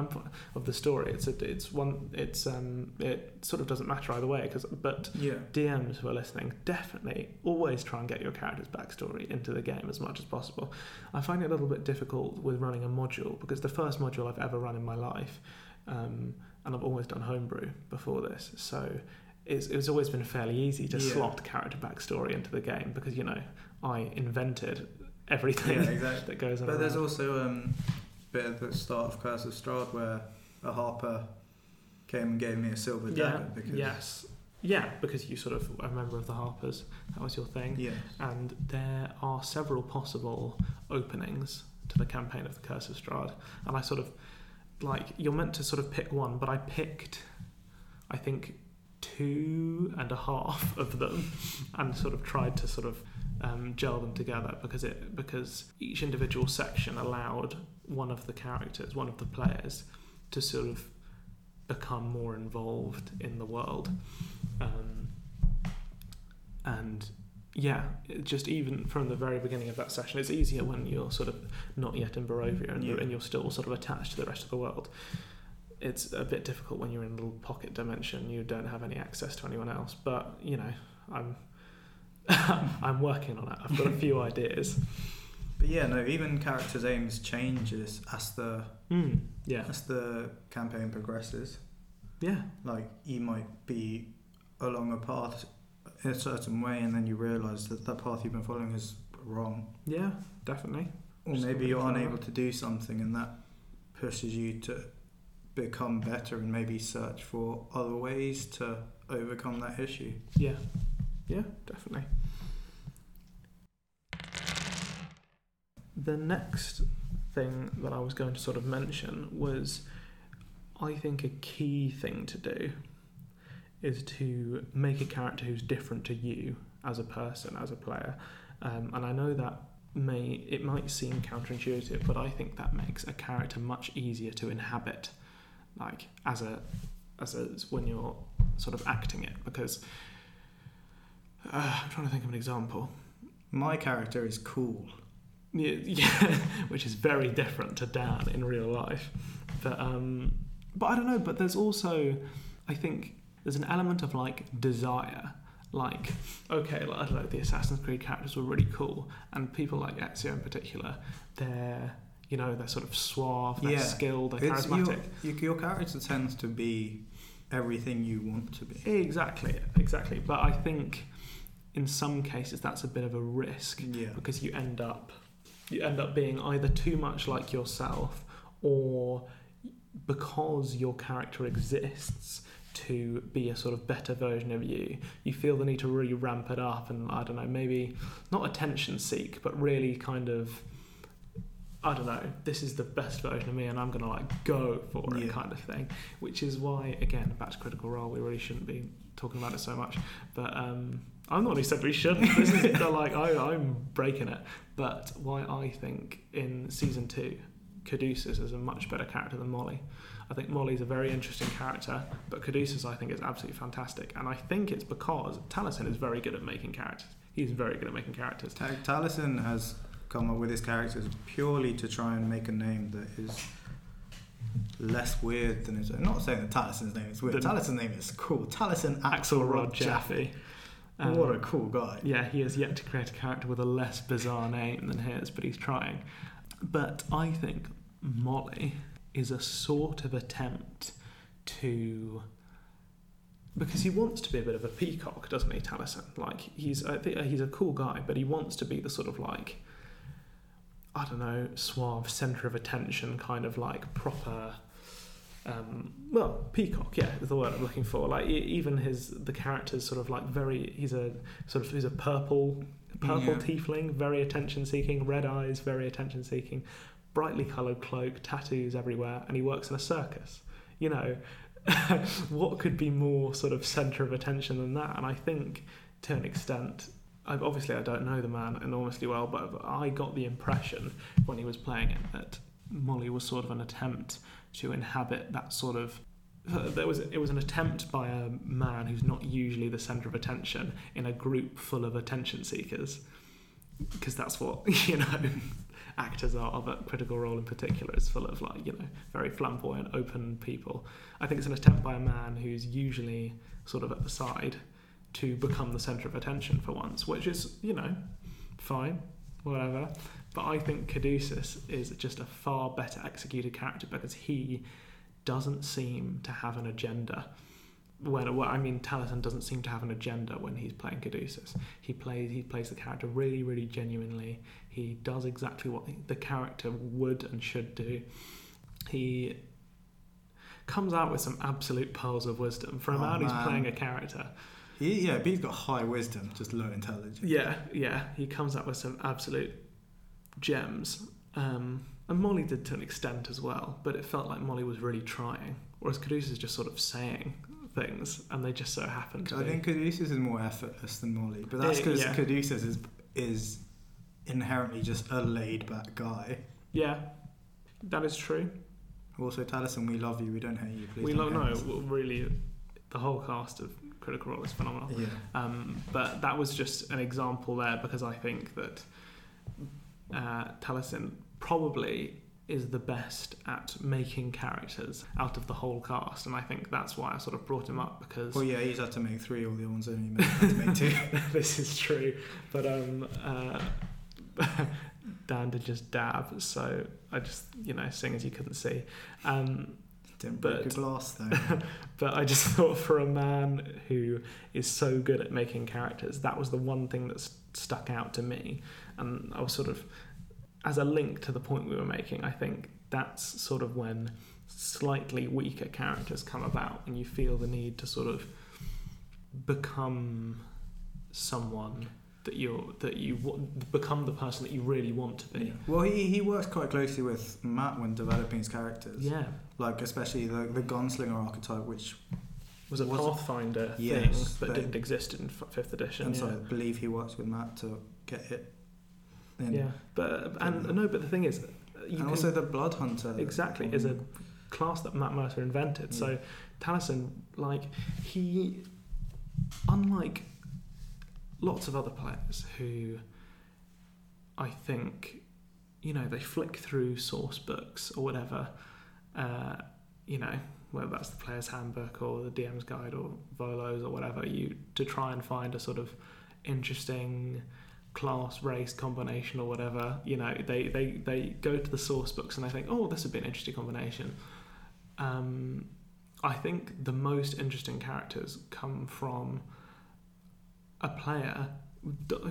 [SPEAKER 2] of the story, it's a, it's one it's um it sort of doesn't matter either way. Because but
[SPEAKER 1] Yeah.
[SPEAKER 2] DMs who are listening, definitely always try and get your character's backstory into the game as much as possible. I find it a little bit difficult with running a module because the first module I've ever run in my life, um, and I've always done homebrew before this, so it's, it's always been fairly easy to
[SPEAKER 1] Yeah.
[SPEAKER 2] slot character backstory into the game because you know I invented everything
[SPEAKER 1] Yeah, exactly.
[SPEAKER 2] that goes on.
[SPEAKER 1] But there's also um, a bit at the start of Curse of Strahd where a harper came and gave me a silver
[SPEAKER 2] yeah,
[SPEAKER 1] dagger because
[SPEAKER 2] yes, yeah, because you sort of a member of the Harpers, that was your thing.
[SPEAKER 1] yeah,
[SPEAKER 2] and there are several possible openings to the campaign of the Curse of Strahd, and I sort of like you're meant to sort of pick one, but I picked, I think, two and a half of them, and sort of tried to sort of um, gel them together because it because each individual section allowed one of the characters, one of the players, to sort of become more involved in the world, um, and yeah, it just even from the very beginning of that session, it's easier when you're sort of not yet in Barovia and, you're,
[SPEAKER 1] Yeah.
[SPEAKER 2] and you're still sort of attached to the rest of the world. It's a bit difficult when you're in a little pocket dimension. You don't have any access to anyone else. But you know, I'm I'm working on it. I've got a few ideas.
[SPEAKER 1] but yeah, no, even characters' aims changes as the
[SPEAKER 2] Mm, yeah,
[SPEAKER 1] as the campaign progresses.
[SPEAKER 2] yeah,
[SPEAKER 1] Like you might be along a path in a certain way, and then you realise that that path you've been following is wrong,
[SPEAKER 2] yeah, definitely.
[SPEAKER 1] or
[SPEAKER 2] Just
[SPEAKER 1] maybe you're unable to do something, and that pushes you to become better and maybe search for other ways to overcome that issue.
[SPEAKER 2] Yeah, yeah, definitely. The next thing that I was going to sort of mention was I think a key thing to do is to make a character who's different to you as a person, as a player. Um, and I know that may it might seem counterintuitive, but I think that makes a character much easier to inhabit, like as a as a when you're sort of acting it, because uh, I'm trying to think of an example.
[SPEAKER 1] My character is cool.
[SPEAKER 2] Yeah, yeah, which is very different to Dan in real life. But um, but I don't know. But there's also, I think, there's an element of like desire. Like, okay, like, I don't know, the Assassin's Creed characters were really cool, and people like Ezio in particular, they're you know they're sort of suave, they're
[SPEAKER 1] Yeah.
[SPEAKER 2] skilled, they're
[SPEAKER 1] It's
[SPEAKER 2] charismatic.
[SPEAKER 1] your, your, your character tends to be everything you want to be.
[SPEAKER 2] Exactly, exactly. But I think in some cases that's a bit of a risk.
[SPEAKER 1] Yeah.
[SPEAKER 2] because you end up you end up being either too much like yourself or because your character exists to be a sort of better version of you you feel the need to really ramp it up and i don't know maybe not attention seek but really kind of i don't know this is the best version of me and i'm gonna like go for it
[SPEAKER 1] Yeah.
[SPEAKER 2] kind of thing which is why again back to critical role we really shouldn't be talking about it so much but um i'm the one who said we shouldn't this is the, like I, i'm breaking it but why I think in season two, Caduceus is a much better character than Molly. I think Molly's a very interesting character, but Caduceus I think is absolutely fantastic. And I think it's because Taliesin is very good at making characters. He's very good at making characters.
[SPEAKER 1] Ta- Taliesin has come up with his characters purely to try and make a name that is less weird than his own. Not saying that Taliesin's name is weird.
[SPEAKER 2] The-
[SPEAKER 1] name is cool. Taliesin
[SPEAKER 2] Axelrod Jaffe. Um,
[SPEAKER 1] what a cool guy.
[SPEAKER 2] Yeah, he has yet to create a character with a less bizarre name than his, but he's trying. But I think Molly is a sort of attempt to. Because he wants to be a bit of a peacock, doesn't he, Taliesin? Like he's, I think he's a cool guy, but he wants to be the sort of like, I don't know, suave centre of attention, kind of like proper um, well, peacock, yeah, is the word I'm looking for. Like even his the character's sort of like very. He's a sort of he's a purple purple
[SPEAKER 1] Yeah.
[SPEAKER 2] tiefling, very attention seeking, red eyes, very attention seeking, brightly coloured cloak, tattoos everywhere, and he works in a circus. You know, what could be more sort of centre of attention than that? And I think to an extent. I, obviously, I don't know the man enormously well, but I got the impression when he was playing it that Molly was sort of an attempt to inhabit that sort of uh, there was it was an attempt by a man who's not usually the center of attention in a group full of attention seekers because that's what you know actors are, but Critical Role in particular is full of like you know very flamboyant, open people. I think it's an attempt by a man who's usually sort of at the side to become the centre of attention for once, which is you know fine, whatever. But I think Caduceus is just a far better executed character because he doesn't seem to have an agenda. When well, I mean, Taliesin doesn't seem to have an agenda when he's playing Caduceus. He plays he plays the character really, really genuinely. He does exactly what the character would and should do. He comes out with some absolute pearls of wisdom for a
[SPEAKER 1] Oh,
[SPEAKER 2] man who's playing a character.
[SPEAKER 1] He, yeah, but he's got high wisdom, just low intelligence.
[SPEAKER 2] Yeah, yeah, he comes up with some absolute gems. Um, and Molly did to an extent as well, but it felt like Molly was really trying, whereas Caduceus is just sort of saying things, and they just so happen to
[SPEAKER 1] I
[SPEAKER 2] be.
[SPEAKER 1] think Caduceus is more effortless than Molly, but that's
[SPEAKER 2] Eh,
[SPEAKER 1] because
[SPEAKER 2] yeah.
[SPEAKER 1] Caduceus is is inherently just a laid back guy.
[SPEAKER 2] yeah, that is true.
[SPEAKER 1] Also, Taliesin, we love you. We don't hate you. Please
[SPEAKER 2] we
[SPEAKER 1] don't
[SPEAKER 2] don't know.
[SPEAKER 1] hate us.
[SPEAKER 2] Really, the whole cast of Critical Role is phenomenal.
[SPEAKER 1] Yeah.
[SPEAKER 2] Um, but that was just an example there because I think that uh, Taliesin probably is the best at making characters out of the whole cast, and I think that's why I sort of brought him up because
[SPEAKER 1] Well, yeah, he's had to make three. All the other ones only made, had to make two.
[SPEAKER 2] this is true. But um, uh, Dan did just dab, so I just you know sing as you couldn't see. Um,
[SPEAKER 1] Didn't break a
[SPEAKER 2] But-
[SPEAKER 1] glass though.
[SPEAKER 2] but I just thought for a man who is so good at making characters, that was the one thing that s- stuck out to me. And I was sort of, as a link to the point we were making, I think that's sort of when slightly weaker characters come about and you feel the need to sort of become someone that you're that you wa- become the person that you really want to be.
[SPEAKER 1] Well, he, he works quite closely with Matt when developing his characters.
[SPEAKER 2] Yeah,
[SPEAKER 1] Like especially the the gunslinger archetype, which
[SPEAKER 2] was a
[SPEAKER 1] Was
[SPEAKER 2] Pathfinder
[SPEAKER 1] Yes,
[SPEAKER 2] thing that
[SPEAKER 1] but-
[SPEAKER 2] didn't exist in f- fifth edition.
[SPEAKER 1] and
[SPEAKER 2] yeah.
[SPEAKER 1] so I believe he works with Matt to get it. In.
[SPEAKER 2] Yeah, but and no, but the thing is, you
[SPEAKER 1] and
[SPEAKER 2] can,
[SPEAKER 1] also the blood hunter.
[SPEAKER 2] exactly is a class that Matt Mercer invented. So Taliesin, like he, unlike lots of other players who, I think, you know, they flick through source books or whatever, uh, you know, whether that's the player's handbook or the DM's guide or Volos or whatever, you to try and find a sort of interesting class race combination or whatever you know they they they go to the source books and they think oh this would be an interesting combination. Um i think the most interesting characters come from a player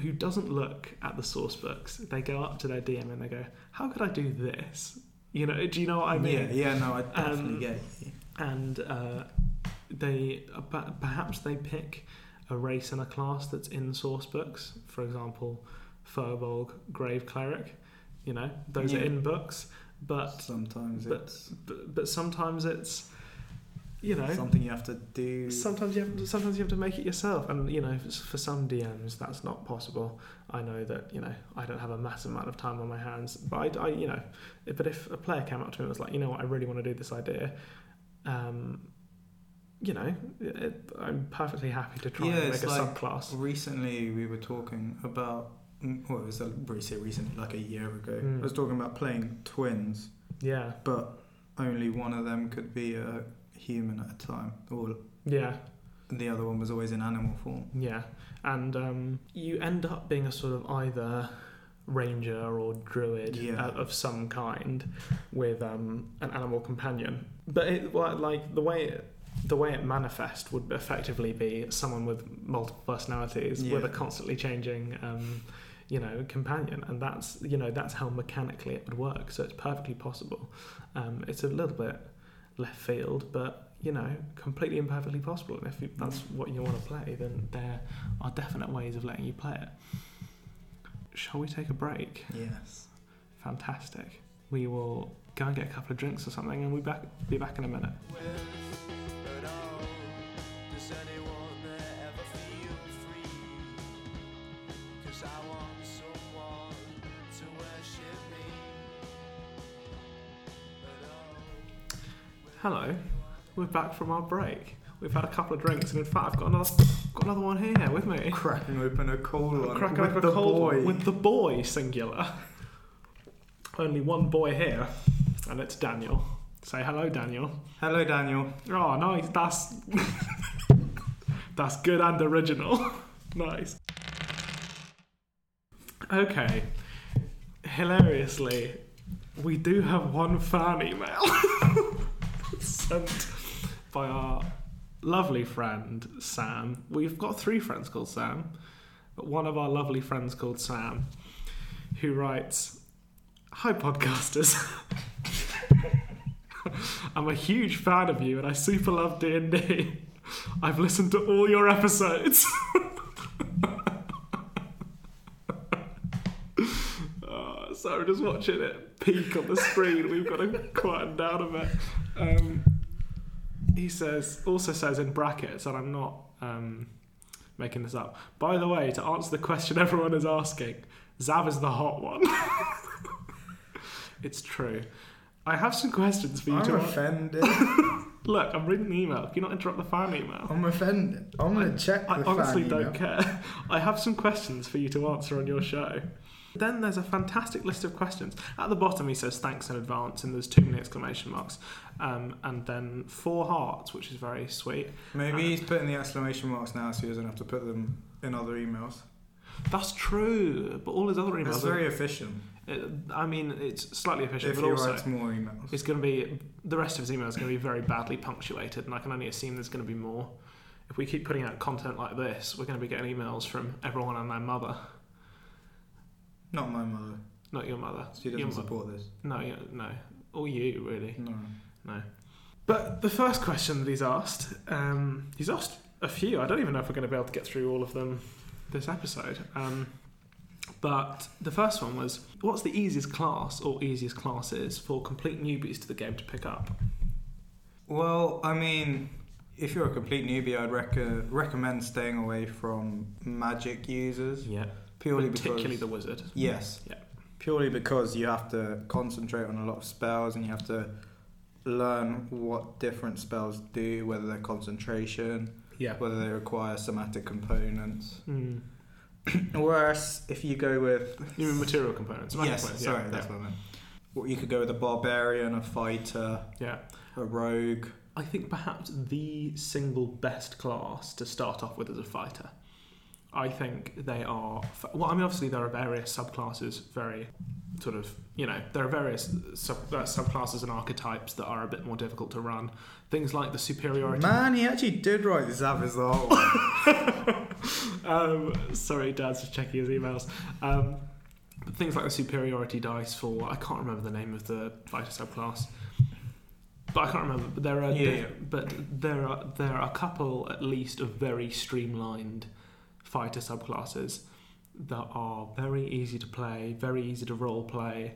[SPEAKER 2] who doesn't look at the source books. They go up to their dm and they go how could i do this? You know do you know what i mean?
[SPEAKER 1] Yeah, yeah, no, I definitely
[SPEAKER 2] Um,
[SPEAKER 1] get you.
[SPEAKER 2] and uh, they uh, perhaps they pick a race and a class that's in source books. For example, Firbolg, Grave Cleric. You know, those are in books, but,
[SPEAKER 1] Sometimes
[SPEAKER 2] but
[SPEAKER 1] it's
[SPEAKER 2] but but sometimes it's you know
[SPEAKER 1] something you have to do.
[SPEAKER 2] sometimes you have to, sometimes you have to make it yourself and you know for some DMs that's not possible I know that you know I don't have a massive amount of time on my hands but I, I you know but if a player came up to me and was like you know what I really want to do this idea um you know it, I'm perfectly happy to try
[SPEAKER 1] Yeah,
[SPEAKER 2] and make a
[SPEAKER 1] like-
[SPEAKER 2] subclass
[SPEAKER 1] Recently, we were talking about. mm, Well, it was a, recently, like a year ago.
[SPEAKER 2] Mm.
[SPEAKER 1] I was talking about playing twins,
[SPEAKER 2] yeah
[SPEAKER 1] but only one of them could be a human at a time, or
[SPEAKER 2] yeah
[SPEAKER 1] the other one was always in animal form.
[SPEAKER 2] Yeah, and um, you end up being a sort of either ranger or druid
[SPEAKER 1] Yeah.
[SPEAKER 2] uh, of some kind with um, an animal companion. But it, like the way it, the way it manifests would effectively be someone with multiple personalities with a constantly changing. Um, you know, companion, and that's you know that's how mechanically it would work. So it's perfectly possible. Um, it's a little bit left field, but you know, completely and perfectly possible. And if you, that's what you want to play, then there are definite ways of letting you play it. Shall we take a break?
[SPEAKER 1] Yes.
[SPEAKER 2] Fantastic. We will go and get a couple of drinks or something, and we back be back in a minute. Hello, we're back from our break. We've had a couple of drinks, and in fact, I've got another got another one here with me.
[SPEAKER 1] Cracking open a cold one
[SPEAKER 2] Cracking
[SPEAKER 1] with
[SPEAKER 2] open
[SPEAKER 1] the
[SPEAKER 2] a cold
[SPEAKER 1] boy.
[SPEAKER 2] with the boy singular. only one boy here, and it's Daniel. Say hello, Daniel.
[SPEAKER 1] Hello, Daniel.
[SPEAKER 2] Oh, nice. That's that's good and original. nice. Okay. Hilariously, we do have one fan email sent by our lovely friend Sam. We've got three friends called Sam, but one of our lovely friends called Sam, who writes, "Hi podcasters." I'm a huge fan of you and I super love D&D. I've listened to all your episodes. Oh, so just watching it peak on the screen. We've got to quieten down a bit. Um, he says, also says in brackets, and I'm not um, making this up. By the way, to answer the question everyone is asking, Zav is the hot one. it's true. I have some questions for you
[SPEAKER 1] I'm
[SPEAKER 2] to
[SPEAKER 1] offended.
[SPEAKER 2] Look, I'm reading the email. Can you not interrupt the fan email?
[SPEAKER 1] I'm offended. I'm gonna check the
[SPEAKER 2] I honestly don't
[SPEAKER 1] email.
[SPEAKER 2] care. I have some questions for you to answer on your show. Then there's a fantastic list of questions. At the bottom, he says thanks in advance, and there's too many exclamation marks, um, and then four hearts, which is very sweet.
[SPEAKER 1] Maybe
[SPEAKER 2] Uh,
[SPEAKER 1] he's putting the exclamation marks now, so he doesn't have to put them in other emails.
[SPEAKER 2] That's true, but all his other emails.
[SPEAKER 1] It's
[SPEAKER 2] are-
[SPEAKER 1] very efficient.
[SPEAKER 2] it- I mean, it's slightly efficient,
[SPEAKER 1] If
[SPEAKER 2] but
[SPEAKER 1] he
[SPEAKER 2] also
[SPEAKER 1] writes more emails.
[SPEAKER 2] it's going to be the rest of his email is going to be very badly punctuated, and I can only assume there's going to be more. If we keep putting out content like this, we're going to be getting emails from everyone and their mother,
[SPEAKER 1] Not my mother.
[SPEAKER 2] not your mother.
[SPEAKER 1] She doesn't support this.
[SPEAKER 2] No, no, or you really.
[SPEAKER 1] No.
[SPEAKER 2] No. But the first question that he's asked, um, he's asked a few. I don't even know if we're going to be able to get through all of them this episode. Um, but the first one was, what's the easiest class or easiest classes for complete newbies to the game to pick up?
[SPEAKER 1] Well, I mean, if you're a complete newbie, I'd rec- recommend staying away from magic users
[SPEAKER 2] Yeah.
[SPEAKER 1] Purely
[SPEAKER 2] Particularly
[SPEAKER 1] because
[SPEAKER 2] the wizard.
[SPEAKER 1] yes,
[SPEAKER 2] Yeah.
[SPEAKER 1] purely because you have to concentrate on a lot of spells and you have to learn what different spells do, whether they're concentration,
[SPEAKER 2] Yeah.
[SPEAKER 1] whether they require somatic components.
[SPEAKER 2] Mm.
[SPEAKER 1] Whereas if you go with
[SPEAKER 2] You mean material components?
[SPEAKER 1] yes,
[SPEAKER 2] components,
[SPEAKER 1] sorry,
[SPEAKER 2] yeah,
[SPEAKER 1] that's
[SPEAKER 2] yeah.
[SPEAKER 1] what I meant. Well, you could go with a barbarian, a fighter,
[SPEAKER 2] yeah.
[SPEAKER 1] a rogue.
[SPEAKER 2] I think perhaps the single best class to start off with as a fighter. I think they are. Well, I mean, obviously there are various subclasses, very sort of, you know, there are various sub, uh, subclasses and archetypes that are a bit more difficult to run. Things like the superiority.
[SPEAKER 1] Man, he actually did write this up as whole
[SPEAKER 2] um, sorry, Dad's just checking his emails. Um, but things like the superiority dice for I can't remember the name of the fighter subclass, but I can't remember. But there are
[SPEAKER 1] Yeah, yeah.
[SPEAKER 2] but there are there are a couple at least of very streamlined fighter subclasses that are very easy to play, very easy to role play,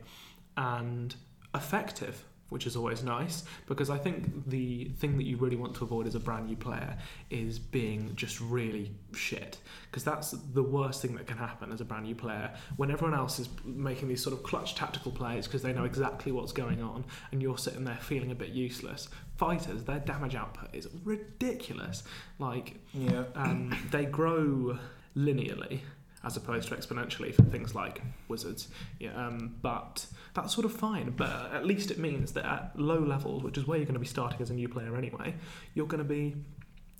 [SPEAKER 2] and effective. Which is always nice because I think the thing that you really want to avoid as a brand new player is being just really shit because that's the worst thing that can happen as a brand new player. When everyone else is making these sort of clutch tactical plays because they know exactly what's going on and you're sitting there feeling a bit useless fighters their damage output is ridiculous. Like
[SPEAKER 1] yeah.
[SPEAKER 2] um, they grow linearly as opposed to exponentially for things like wizards. Yeah, um, but that's sort of fine. But at least it means that at low levels, which is where you're going to be starting as a new player anyway, you're going to be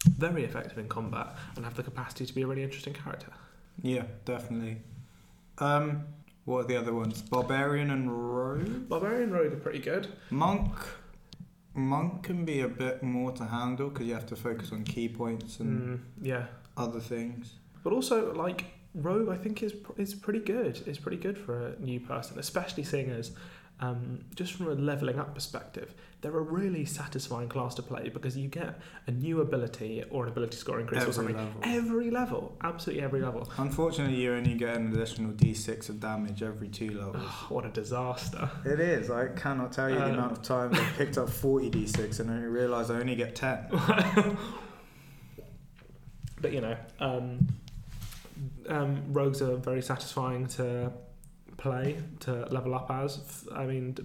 [SPEAKER 2] very effective in combat and have the capacity to be a really interesting character.
[SPEAKER 1] Yeah, definitely. Um, what are the other ones? Barbarian and rogue.
[SPEAKER 2] Barbarian Rogue are pretty good.
[SPEAKER 1] Monk. Monk can be a bit more to handle because you have to focus on key points and
[SPEAKER 2] Mm, yeah,
[SPEAKER 1] other things.
[SPEAKER 2] but also like Rogue, I think is is pretty good. Is pretty good for a new person, especially seeing as um, just from a leveling up perspective, they're a really satisfying class to play because you get a new ability or an ability score increase or
[SPEAKER 1] Every
[SPEAKER 2] something
[SPEAKER 1] level.
[SPEAKER 2] every level, absolutely every level.
[SPEAKER 1] Unfortunately, you only get an additional d6 of damage every two levels.
[SPEAKER 2] Oh, what a disaster!
[SPEAKER 1] It is. I cannot tell you the
[SPEAKER 2] Um,
[SPEAKER 1] amount of times I picked up 40 d6 and I realised I only get 10.
[SPEAKER 2] but you know, um, um, rogues are very satisfying to play to level up as. I mean, d-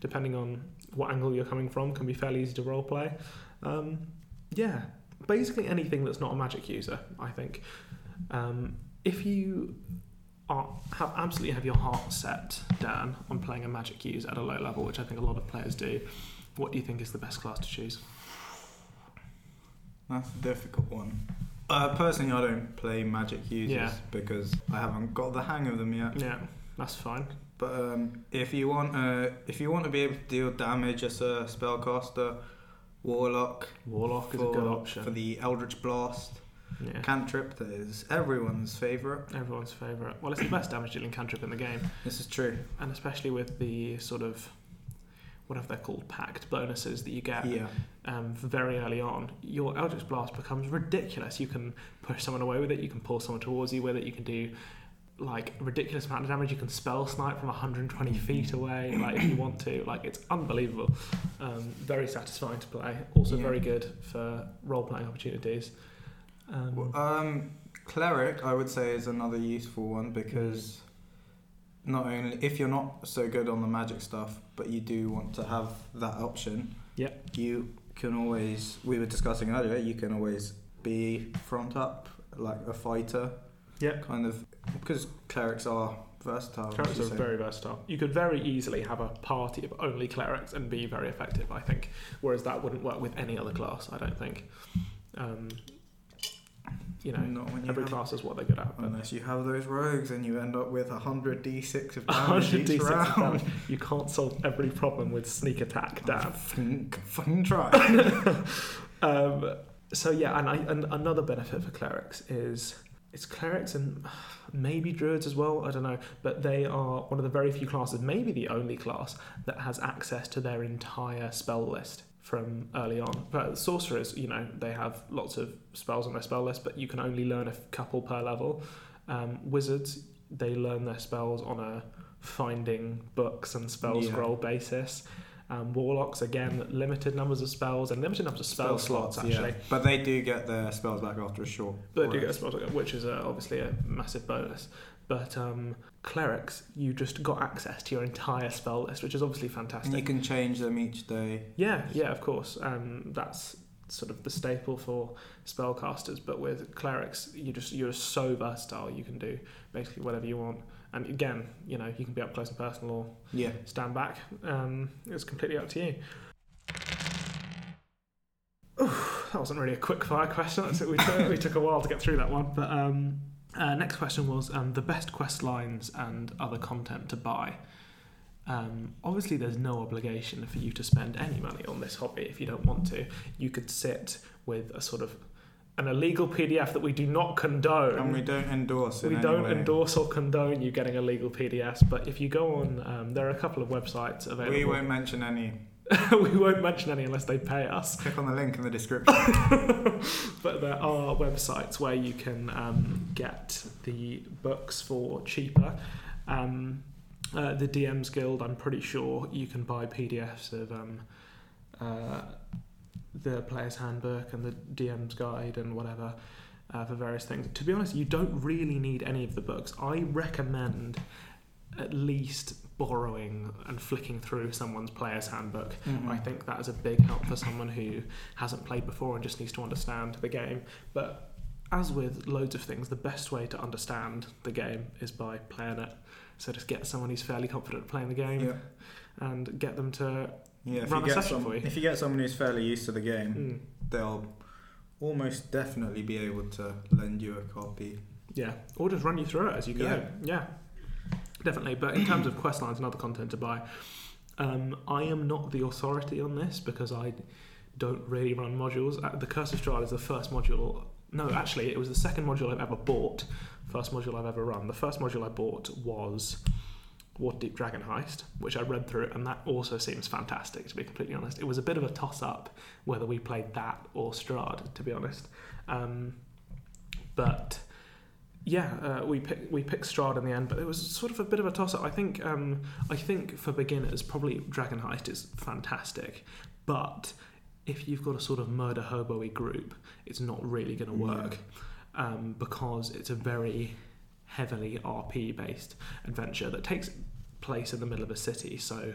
[SPEAKER 2] depending on what angle you're coming from, can be fairly easy to role play. Um, yeah, basically anything that's not a magic user, I think. Um, if you are, have absolutely have your heart set, Dan, on playing a magic use at a low level, which I think a lot of players do, what do you think is the best class to choose?
[SPEAKER 1] That's a difficult one. Uh, personally, I don't play magic users
[SPEAKER 2] Yeah.
[SPEAKER 1] because I haven't got the hang of them yet.
[SPEAKER 2] Yeah, that's fine.
[SPEAKER 1] But um, if you want, uh, if you want to be able to deal damage as a spellcaster, warlock
[SPEAKER 2] Warlock is a good option.
[SPEAKER 1] for the Eldritch Blast
[SPEAKER 2] yeah.
[SPEAKER 1] cantrip. That is everyone's favourite.
[SPEAKER 2] Everyone's favourite. Well, it's the best damage dealing cantrip in the game,
[SPEAKER 1] This is true.
[SPEAKER 2] and especially with the sort of whatever they're called, pact bonuses that you get
[SPEAKER 1] Yeah.
[SPEAKER 2] um, very early on. Your Eldritch Blast becomes ridiculous. You can push someone away with it. You can pull someone towards you with it. You can do like ridiculous amount of damage. You can spell snipe from 120 feet away, like if you want to. Like it's unbelievable. Um, very satisfying to play. Also
[SPEAKER 1] Yeah.
[SPEAKER 2] very good for role playing opportunities. Um,
[SPEAKER 1] Well, um, cleric, I would say, is another useful one because not only if you're not so good on the magic stuff, but you do want to have that option.
[SPEAKER 2] Yep.
[SPEAKER 1] You can always. We were discussing earlier. You can always be front up like a fighter.
[SPEAKER 2] Yep.
[SPEAKER 1] Kind of because clerics are versatile.
[SPEAKER 2] Clerics are very versatile. You could very easily have a party of only clerics and be very effective, I think. Whereas that wouldn't work with any other class, I don't think. Um, you know,
[SPEAKER 1] Not when you
[SPEAKER 2] every
[SPEAKER 1] have-
[SPEAKER 2] class is what they're good at.
[SPEAKER 1] Unless you have those rogues and you end up with 100 d6 of damage
[SPEAKER 2] 100
[SPEAKER 1] each
[SPEAKER 2] d6 of
[SPEAKER 1] round.
[SPEAKER 2] damage. You can't solve every problem with sneak attack, Dan.
[SPEAKER 1] Fucking, fucking try.
[SPEAKER 2] um, so yeah, and, I, and another benefit for clerics is it's clerics and maybe druids as well. I don't know, but they are one of the very few classes, maybe the only class that has access to their entire spell list from early on. But sorcerers, you know, they have lots of spells on their spell list, but you can only learn a couple per level. Um, wizards, they learn their spells on a finding books and spell
[SPEAKER 1] Yeah.
[SPEAKER 2] scroll basis. Um, warlocks again, limited numbers of spells and limited numbers of spell, slots, actually.
[SPEAKER 1] yeah. But they do get their spells back after a short.
[SPEAKER 2] But they do get a
[SPEAKER 1] rest.
[SPEAKER 2] spell slot, which is uh, obviously a massive bonus. But um, clerics, you just got access to your entire spell list, which is obviously fantastic.
[SPEAKER 1] And you can change them each day.
[SPEAKER 2] Yeah, yeah, of course. Um, that's sort of the staple for spellcasters. But with clerics, you just you're just so versatile. You can do basically whatever you want. And again, you know, you can be up close and personal or
[SPEAKER 1] Yeah.
[SPEAKER 2] stand back. Um, it's completely up to you. Oof, that wasn't really a quick fire question. That's it. We, took, we took a while to get through that one. But um, uh, next question was um, the best quest lines and other content to buy. Um, obviously, there's no obligation for you to spend any money on this hobby if you don't want to. You could sit with a sort of an illegal PDF that we do not condone
[SPEAKER 1] And we don't endorse it.
[SPEAKER 2] we don't
[SPEAKER 1] way.
[SPEAKER 2] endorse or condone you getting illegal PDFs, but if you go on, um, there are a couple of websites available.
[SPEAKER 1] We won't mention any.
[SPEAKER 2] we won't mention any unless they pay us.
[SPEAKER 1] Click on the link in the description.
[SPEAKER 2] but there are websites where you can um, get the books for cheaper. Um, uh, the DMs Guild, I'm pretty sure you can buy PDFs of um, uh, the Player's Handbook and the DM's Guide and whatever uh, for various things. To be honest, you don't really need any of the books. I recommend at least borrowing and flicking through someone's Player's Handbook.
[SPEAKER 1] Mhm.
[SPEAKER 2] I think that is a big help for someone who hasn't played before and just needs to understand the game. But as with loads of things, the best way to understand the game is by playing it. So just get someone who's fairly confident playing the game
[SPEAKER 1] Yeah.
[SPEAKER 2] and get them to.
[SPEAKER 1] Yeah, if
[SPEAKER 2] Run
[SPEAKER 1] you,
[SPEAKER 2] a
[SPEAKER 1] get
[SPEAKER 2] session for you.
[SPEAKER 1] if you get someone who's fairly used to the game,
[SPEAKER 2] Mm,
[SPEAKER 1] they'll almost definitely be able to lend you a copy.
[SPEAKER 2] yeah, or just run you through it as you go.
[SPEAKER 1] Yeah.
[SPEAKER 2] Yeah, definitely. But in terms of quest lines and other content to buy, um, I am not the authority on this because I don't really run modules. Uh, The Curse of Strahd is the first module. No, actually, it was the second module I've ever bought. First module I've ever run. The first module I bought was Waterdeep Dragon Heist, which I read through, and that also seems fantastic. To be completely honest, it was a bit of a toss-up whether we played that or Strahd. To be honest, um, but yeah, uh, we picked we picked Strahd in the end, but it was sort of a bit of a toss-up. I think um, I think for beginners, probably Dragon Heist is fantastic, but if you've got a sort of murder hobo group, it's not really going to work um, because it's a very heavily RP based adventure that takes place in the middle of a city. So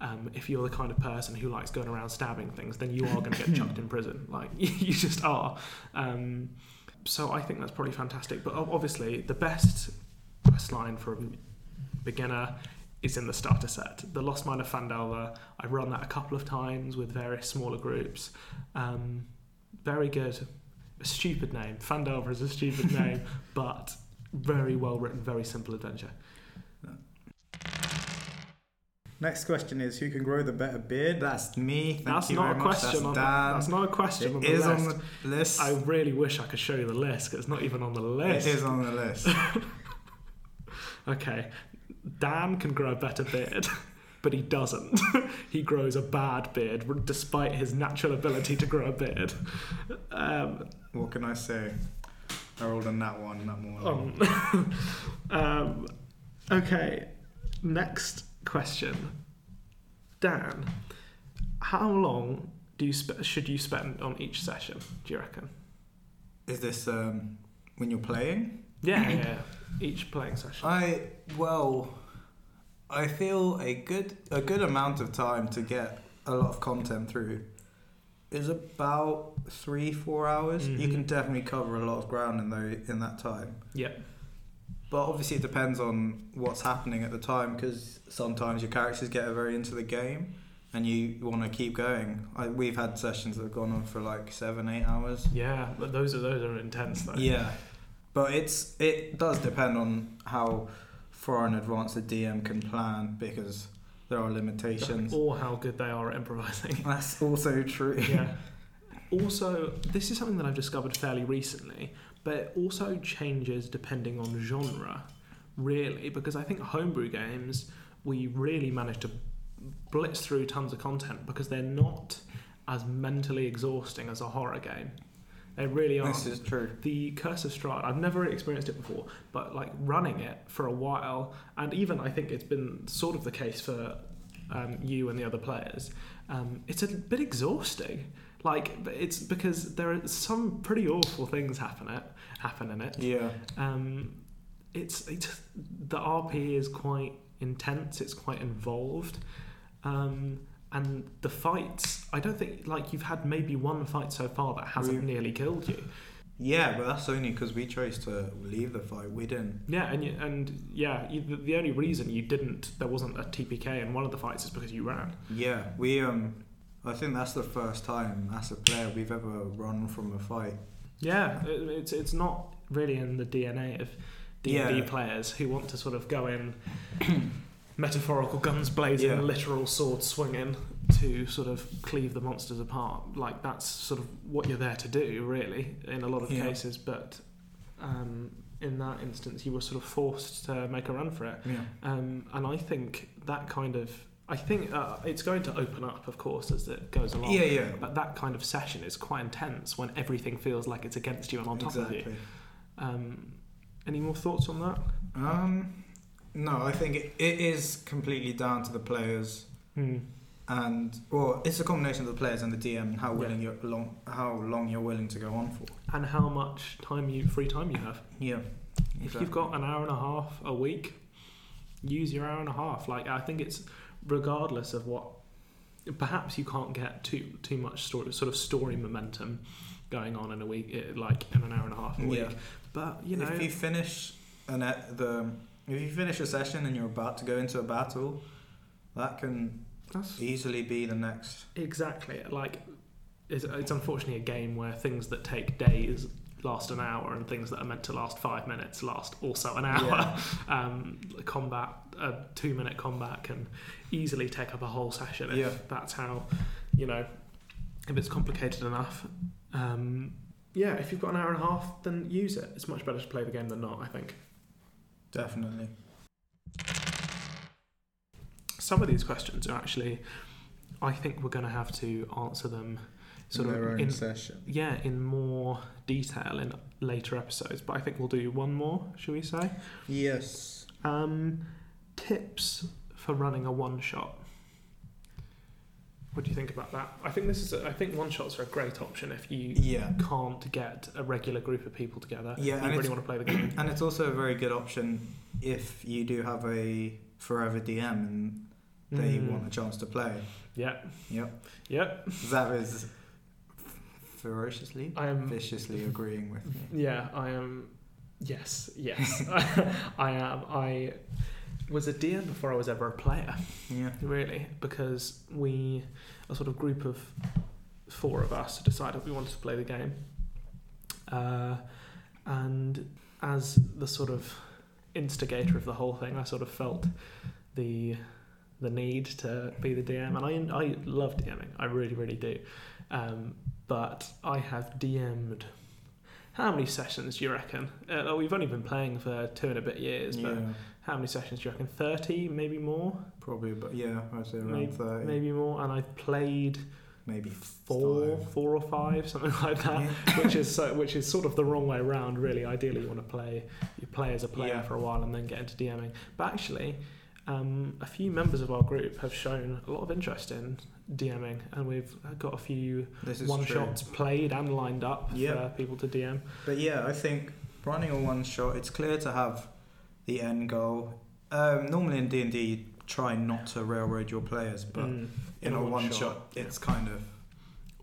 [SPEAKER 2] um, if you're the kind of person who likes going around stabbing things, then you are going to get chucked in prison. Like you just are. Um, so I think that's probably fantastic. But obviously, the best quest line for a beginner is in the starter set. The Lost Mine of Phandelver, I've run that a couple of times with various smaller groups. Um, very good. A stupid name. Phandelver is a stupid name, but very well written, very simple adventure.
[SPEAKER 1] Next question is who can grow the better beard? That's me. Thank
[SPEAKER 2] that's
[SPEAKER 1] you
[SPEAKER 2] not
[SPEAKER 1] very
[SPEAKER 2] a
[SPEAKER 1] much.
[SPEAKER 2] question.
[SPEAKER 1] That's
[SPEAKER 2] on
[SPEAKER 1] Dan.
[SPEAKER 2] the, that's not a question
[SPEAKER 1] It
[SPEAKER 2] on the
[SPEAKER 1] is
[SPEAKER 2] list.
[SPEAKER 1] on the list.
[SPEAKER 2] I really wish I could show you the list 'cause it's not even on the list.
[SPEAKER 1] It is on the list.
[SPEAKER 2] Okay, Dan can grow a better beard, but he doesn't. he grows a bad beard despite his natural ability to grow a beard. Um,
[SPEAKER 1] what can I say? I rolled on that one, that morning.
[SPEAKER 2] um, um, okay, next question. Dan, how long do you spe- should you spend on each session? Do you reckon?
[SPEAKER 1] Is this um, when you're playing?
[SPEAKER 2] Yeah, yeah. Each playing session.
[SPEAKER 1] I well, I feel a good a good amount of time to get a lot of content through is about three four hours. You
[SPEAKER 2] Mhm.
[SPEAKER 1] can definitely cover a lot of ground in though in that time.
[SPEAKER 2] Yeah.
[SPEAKER 1] But obviously, it depends on what's happening at the time because sometimes your characters get very into the game and you want to keep going. I, we've had sessions that have gone on for like seven, eight hours.
[SPEAKER 2] Yeah, but those are those are intense though.
[SPEAKER 1] Yeah, but it's it does depend on how far in advance the DM can plan because there are limitations.
[SPEAKER 2] Or how good they are at improvising.
[SPEAKER 1] That's also true.
[SPEAKER 2] yeah. Also, this is something that I've discovered fairly recently, but it also changes depending on genre, really, because I think homebrew games we really manage to blitz through tons of content because they're not as mentally exhausting as a horror game. They really aren't.
[SPEAKER 1] This is true.
[SPEAKER 2] the Curse of Strahd, I've never experienced it before, but like running it for a while, and even I think it's been sort of the case for um, you and the other players, um, it's a bit exhausting. Like it's because there are some pretty awful things happen it happen in it.
[SPEAKER 1] Yeah.
[SPEAKER 2] Um, it's it's the RP is quite intense. It's quite involved. Um, and the fights, I don't think like you've had maybe one fight so far that hasn't
[SPEAKER 1] We-
[SPEAKER 2] nearly killed you.
[SPEAKER 1] Yeah, but that's only because we chose to leave the fight. We didn't.
[SPEAKER 2] Yeah, and you, and yeah, you, the, the only reason you didn't there wasn't a TPK in one of the fights is because you ran.
[SPEAKER 1] Yeah, we um, I think that's the first time as a player we've ever run from a fight.
[SPEAKER 2] Yeah, it, it's it's not really in the DNA of D and D
[SPEAKER 1] Yeah.
[SPEAKER 2] players who want to sort of go in metaphorical guns blazing,
[SPEAKER 1] Yeah.
[SPEAKER 2] literal sword swinging to sort of cleave the monsters apart. Like that's sort of what you're there to do, really, in a lot of
[SPEAKER 1] Yeah.
[SPEAKER 2] cases. But um, in that instance, you were sort of forced to make a run for it.
[SPEAKER 1] Yeah.
[SPEAKER 2] Um, and I think that kind of, I think uh, it's going to open up, of course, as it goes along.
[SPEAKER 1] Yeah, yeah.
[SPEAKER 2] But that kind of session is quite intense when everything feels like it's against you and on top of you.
[SPEAKER 1] exactly.
[SPEAKER 2] Um, any more thoughts on that?
[SPEAKER 1] Um, no, I think it, it is completely down to the players
[SPEAKER 2] Hmm.
[SPEAKER 1] and well, it's a combination of the players and the DM and how
[SPEAKER 2] Yeah.
[SPEAKER 1] willing you're long how long you're willing to go on for.
[SPEAKER 2] And how much time you free time you have.
[SPEAKER 1] Yeah.
[SPEAKER 2] If you've got an hour and a half a week, use your hour and a half. Like I think it's regardless of what. Perhaps you can't get too too much story, sort of story momentum going on in a week, eh, like in an hour and a half a week.
[SPEAKER 1] Yeah.
[SPEAKER 2] But you know,
[SPEAKER 1] if you finish an the if you finish a session and you're about to go into a battle, that can
[SPEAKER 2] that's
[SPEAKER 1] easily be the next.
[SPEAKER 2] Exactly. Like, it's, it's unfortunately a game where things that take days last an hour and things that are meant to last five minutes last also an hour.
[SPEAKER 1] Yeah.
[SPEAKER 2] um, combat, a two minute combat can easily take up a whole session if
[SPEAKER 1] Yeah.
[SPEAKER 2] that's how, you know, if it's complicated enough. Um, yeah, if you've got an hour and a half, then use it. It's much better to play the game than not, I think.
[SPEAKER 1] Definitely.
[SPEAKER 2] Some of these questions are actually, I think we're going to have to answer them sort
[SPEAKER 1] in
[SPEAKER 2] of
[SPEAKER 1] own
[SPEAKER 2] in
[SPEAKER 1] session.
[SPEAKER 2] yeah, in more detail in later episodes. But I think we'll do one more, shall we say?
[SPEAKER 1] Yes.
[SPEAKER 2] Um, tips for running a one shot. What do you think about that? I think this is. A, I think one shots are a great option if you
[SPEAKER 1] Yeah.
[SPEAKER 2] can't get a regular group of people together.
[SPEAKER 1] Yeah,
[SPEAKER 2] and you really
[SPEAKER 1] it's-
[SPEAKER 2] want to play the game.
[SPEAKER 1] And it's also a very good option if you do have a forever DM and they
[SPEAKER 2] Mm.
[SPEAKER 1] want a chance to play.
[SPEAKER 2] Yeah,
[SPEAKER 1] Yep.
[SPEAKER 2] yeah.
[SPEAKER 1] Zav is ferociously,
[SPEAKER 2] I am.
[SPEAKER 1] viciously agreeing with me.
[SPEAKER 2] Yeah, I am Yes, yes, I am. I was a DM before I was ever a player,
[SPEAKER 1] Yeah.
[SPEAKER 2] really, because we, a sort of group of four of us, decided we wanted to play the game. Uh, and as the sort of instigator of the whole thing, I sort of felt the the need to be the DM, and I I love DMing. I really really do. Um, but I have DM'd. How many sessions do you reckon? Uh, we've only been playing for two and a bit years, but
[SPEAKER 1] Yeah.
[SPEAKER 2] How many sessions do you reckon? Thirty, maybe more,
[SPEAKER 1] Probably, but yeah, I'd say around
[SPEAKER 2] Maybe-
[SPEAKER 1] 30.
[SPEAKER 2] maybe more. And I've played
[SPEAKER 1] maybe
[SPEAKER 2] four,
[SPEAKER 1] five.
[SPEAKER 2] four or five, something like that.
[SPEAKER 1] Yeah.
[SPEAKER 2] which is so, which is sort of the wrong way around. Really, ideally, you want to play you play as a player
[SPEAKER 1] Yeah.
[SPEAKER 2] for a while and then get into DMing. But actually, um, a few members of our group have shown a lot of interest in DMing, and we've got a few one
[SPEAKER 1] true.
[SPEAKER 2] shots played and lined up
[SPEAKER 1] Yeah.
[SPEAKER 2] for people to DM.
[SPEAKER 1] But yeah, I think running a one shot, it's clear to have the end goal. Um, normally in D and D, try not to railroad your players, but
[SPEAKER 2] Mm,
[SPEAKER 1] in, a, one shot,
[SPEAKER 2] yeah.
[SPEAKER 1] it's kind of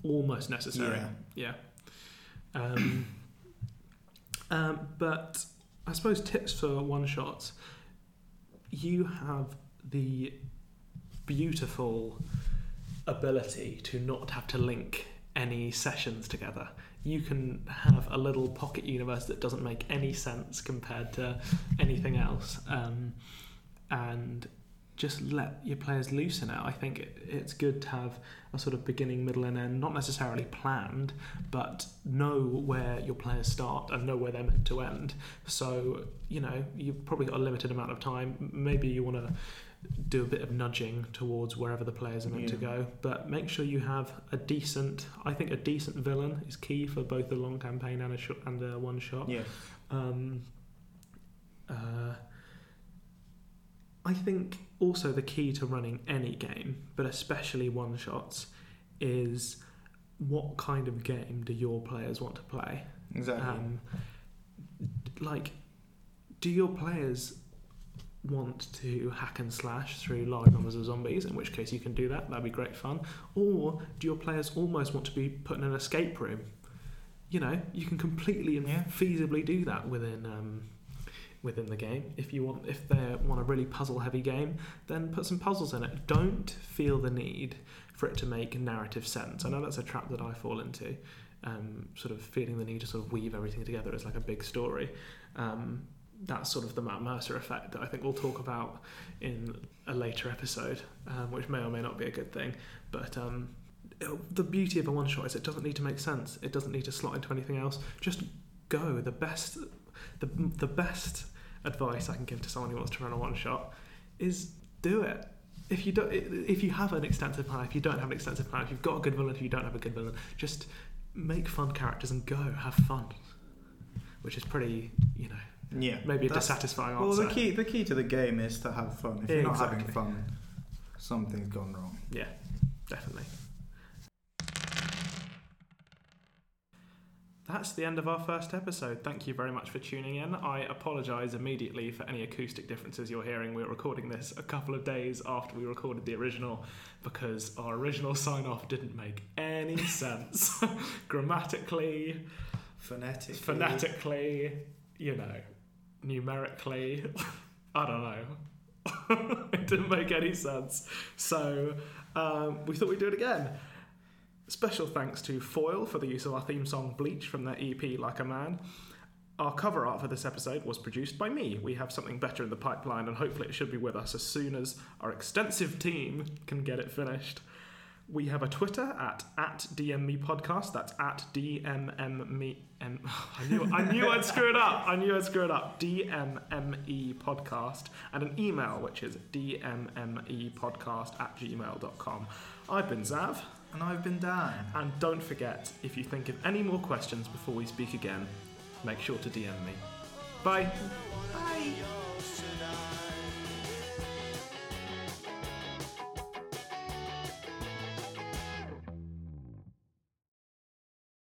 [SPEAKER 2] almost necessary.
[SPEAKER 1] yeah.
[SPEAKER 2] Yeah. Um, um, but I suppose tips for one shots. You have the beautiful ability to not have to link any sessions together. You can have a little pocket universe that doesn't make any sense compared to anything else, um, and just let your players loose in it. I think it, it's good to have a sort of beginning, middle, and end, not necessarily planned, but know where your players start and know where they're meant to end. So, you know, you've probably got a limited amount of time. Maybe you want to do a bit of nudging towards wherever the players are meant to go, but make sure you have a decent. I think a decent villain is key for both a long campaign and a shot and a one shot.
[SPEAKER 1] Yeah.
[SPEAKER 2] Um, uh, I think also the key to running any game, but especially one shots, is what kind of game do your players want to play?
[SPEAKER 1] Exactly.
[SPEAKER 2] Um, like, do your players want to hack and slash through large numbers of zombies? In which case, you can do that. That'd be great fun. Or do your players almost want to be put in an escape room? You know, you can completely and
[SPEAKER 1] Yeah.
[SPEAKER 2] feasibly do that within um, within the game. If you want, if they want a really puzzle-heavy game, then put some puzzles in it. Don't feel the need for it to make narrative sense. I know that's a trap that I fall into um, sort of feeling the need to sort of weave everything together as like a big story. Um, that's sort of the Matt Mercer effect that I think we'll talk about in a later episode, um, which may or may not be a good thing. But um, it- the beauty of a one shot is it doesn't need to make sense. It doesn't need to slot into anything else. Just go. The best, the the best advice I can give to someone who wants to run a one shot is do it. If you don't, if you have an extensive plan, if you don't have an extensive plan, if you've got a good villain, if you don't have a good villain, just make fun characters and go have fun, which is pretty, you know,
[SPEAKER 1] yeah.
[SPEAKER 2] maybe a
[SPEAKER 1] That's-
[SPEAKER 2] dissatisfying
[SPEAKER 1] Well, the key the key to the game is to have fun. If you're not having
[SPEAKER 2] Exactly.
[SPEAKER 1] fun, something's gone wrong.
[SPEAKER 2] Yeah, definitely. That's the end of our first episode. Thank you very much for tuning in. I apologise immediately for any acoustic differences you're hearing. We're recording this a couple of days after we recorded the original because our original sign off didn't make any sense. Grammatically,
[SPEAKER 1] Phonetic.
[SPEAKER 2] phonetically, you know, numerically. I don't know. it didn't make any sense. So um, we thought we'd do it again. Special thanks to Foil for the use of our theme song Bleach from their EP Like a Man. Our cover art for this episode was produced by me. We have something better in the pipeline, and hopefully, it should be with us as soon as our extensive team can get it finished. We have a Twitter at at DMMe Podcast. That's at DMMme. M- I knew I knew I'd screw it up. I knew I'd screw it up. DMME Podcast and an email which is DMMEPodcast at gmail.com. I've been Zav,
[SPEAKER 1] And I've been Dan.
[SPEAKER 2] and don't forget if you think of any more questions before we speak again, make sure to DM me. Bye.
[SPEAKER 3] Yours tonight.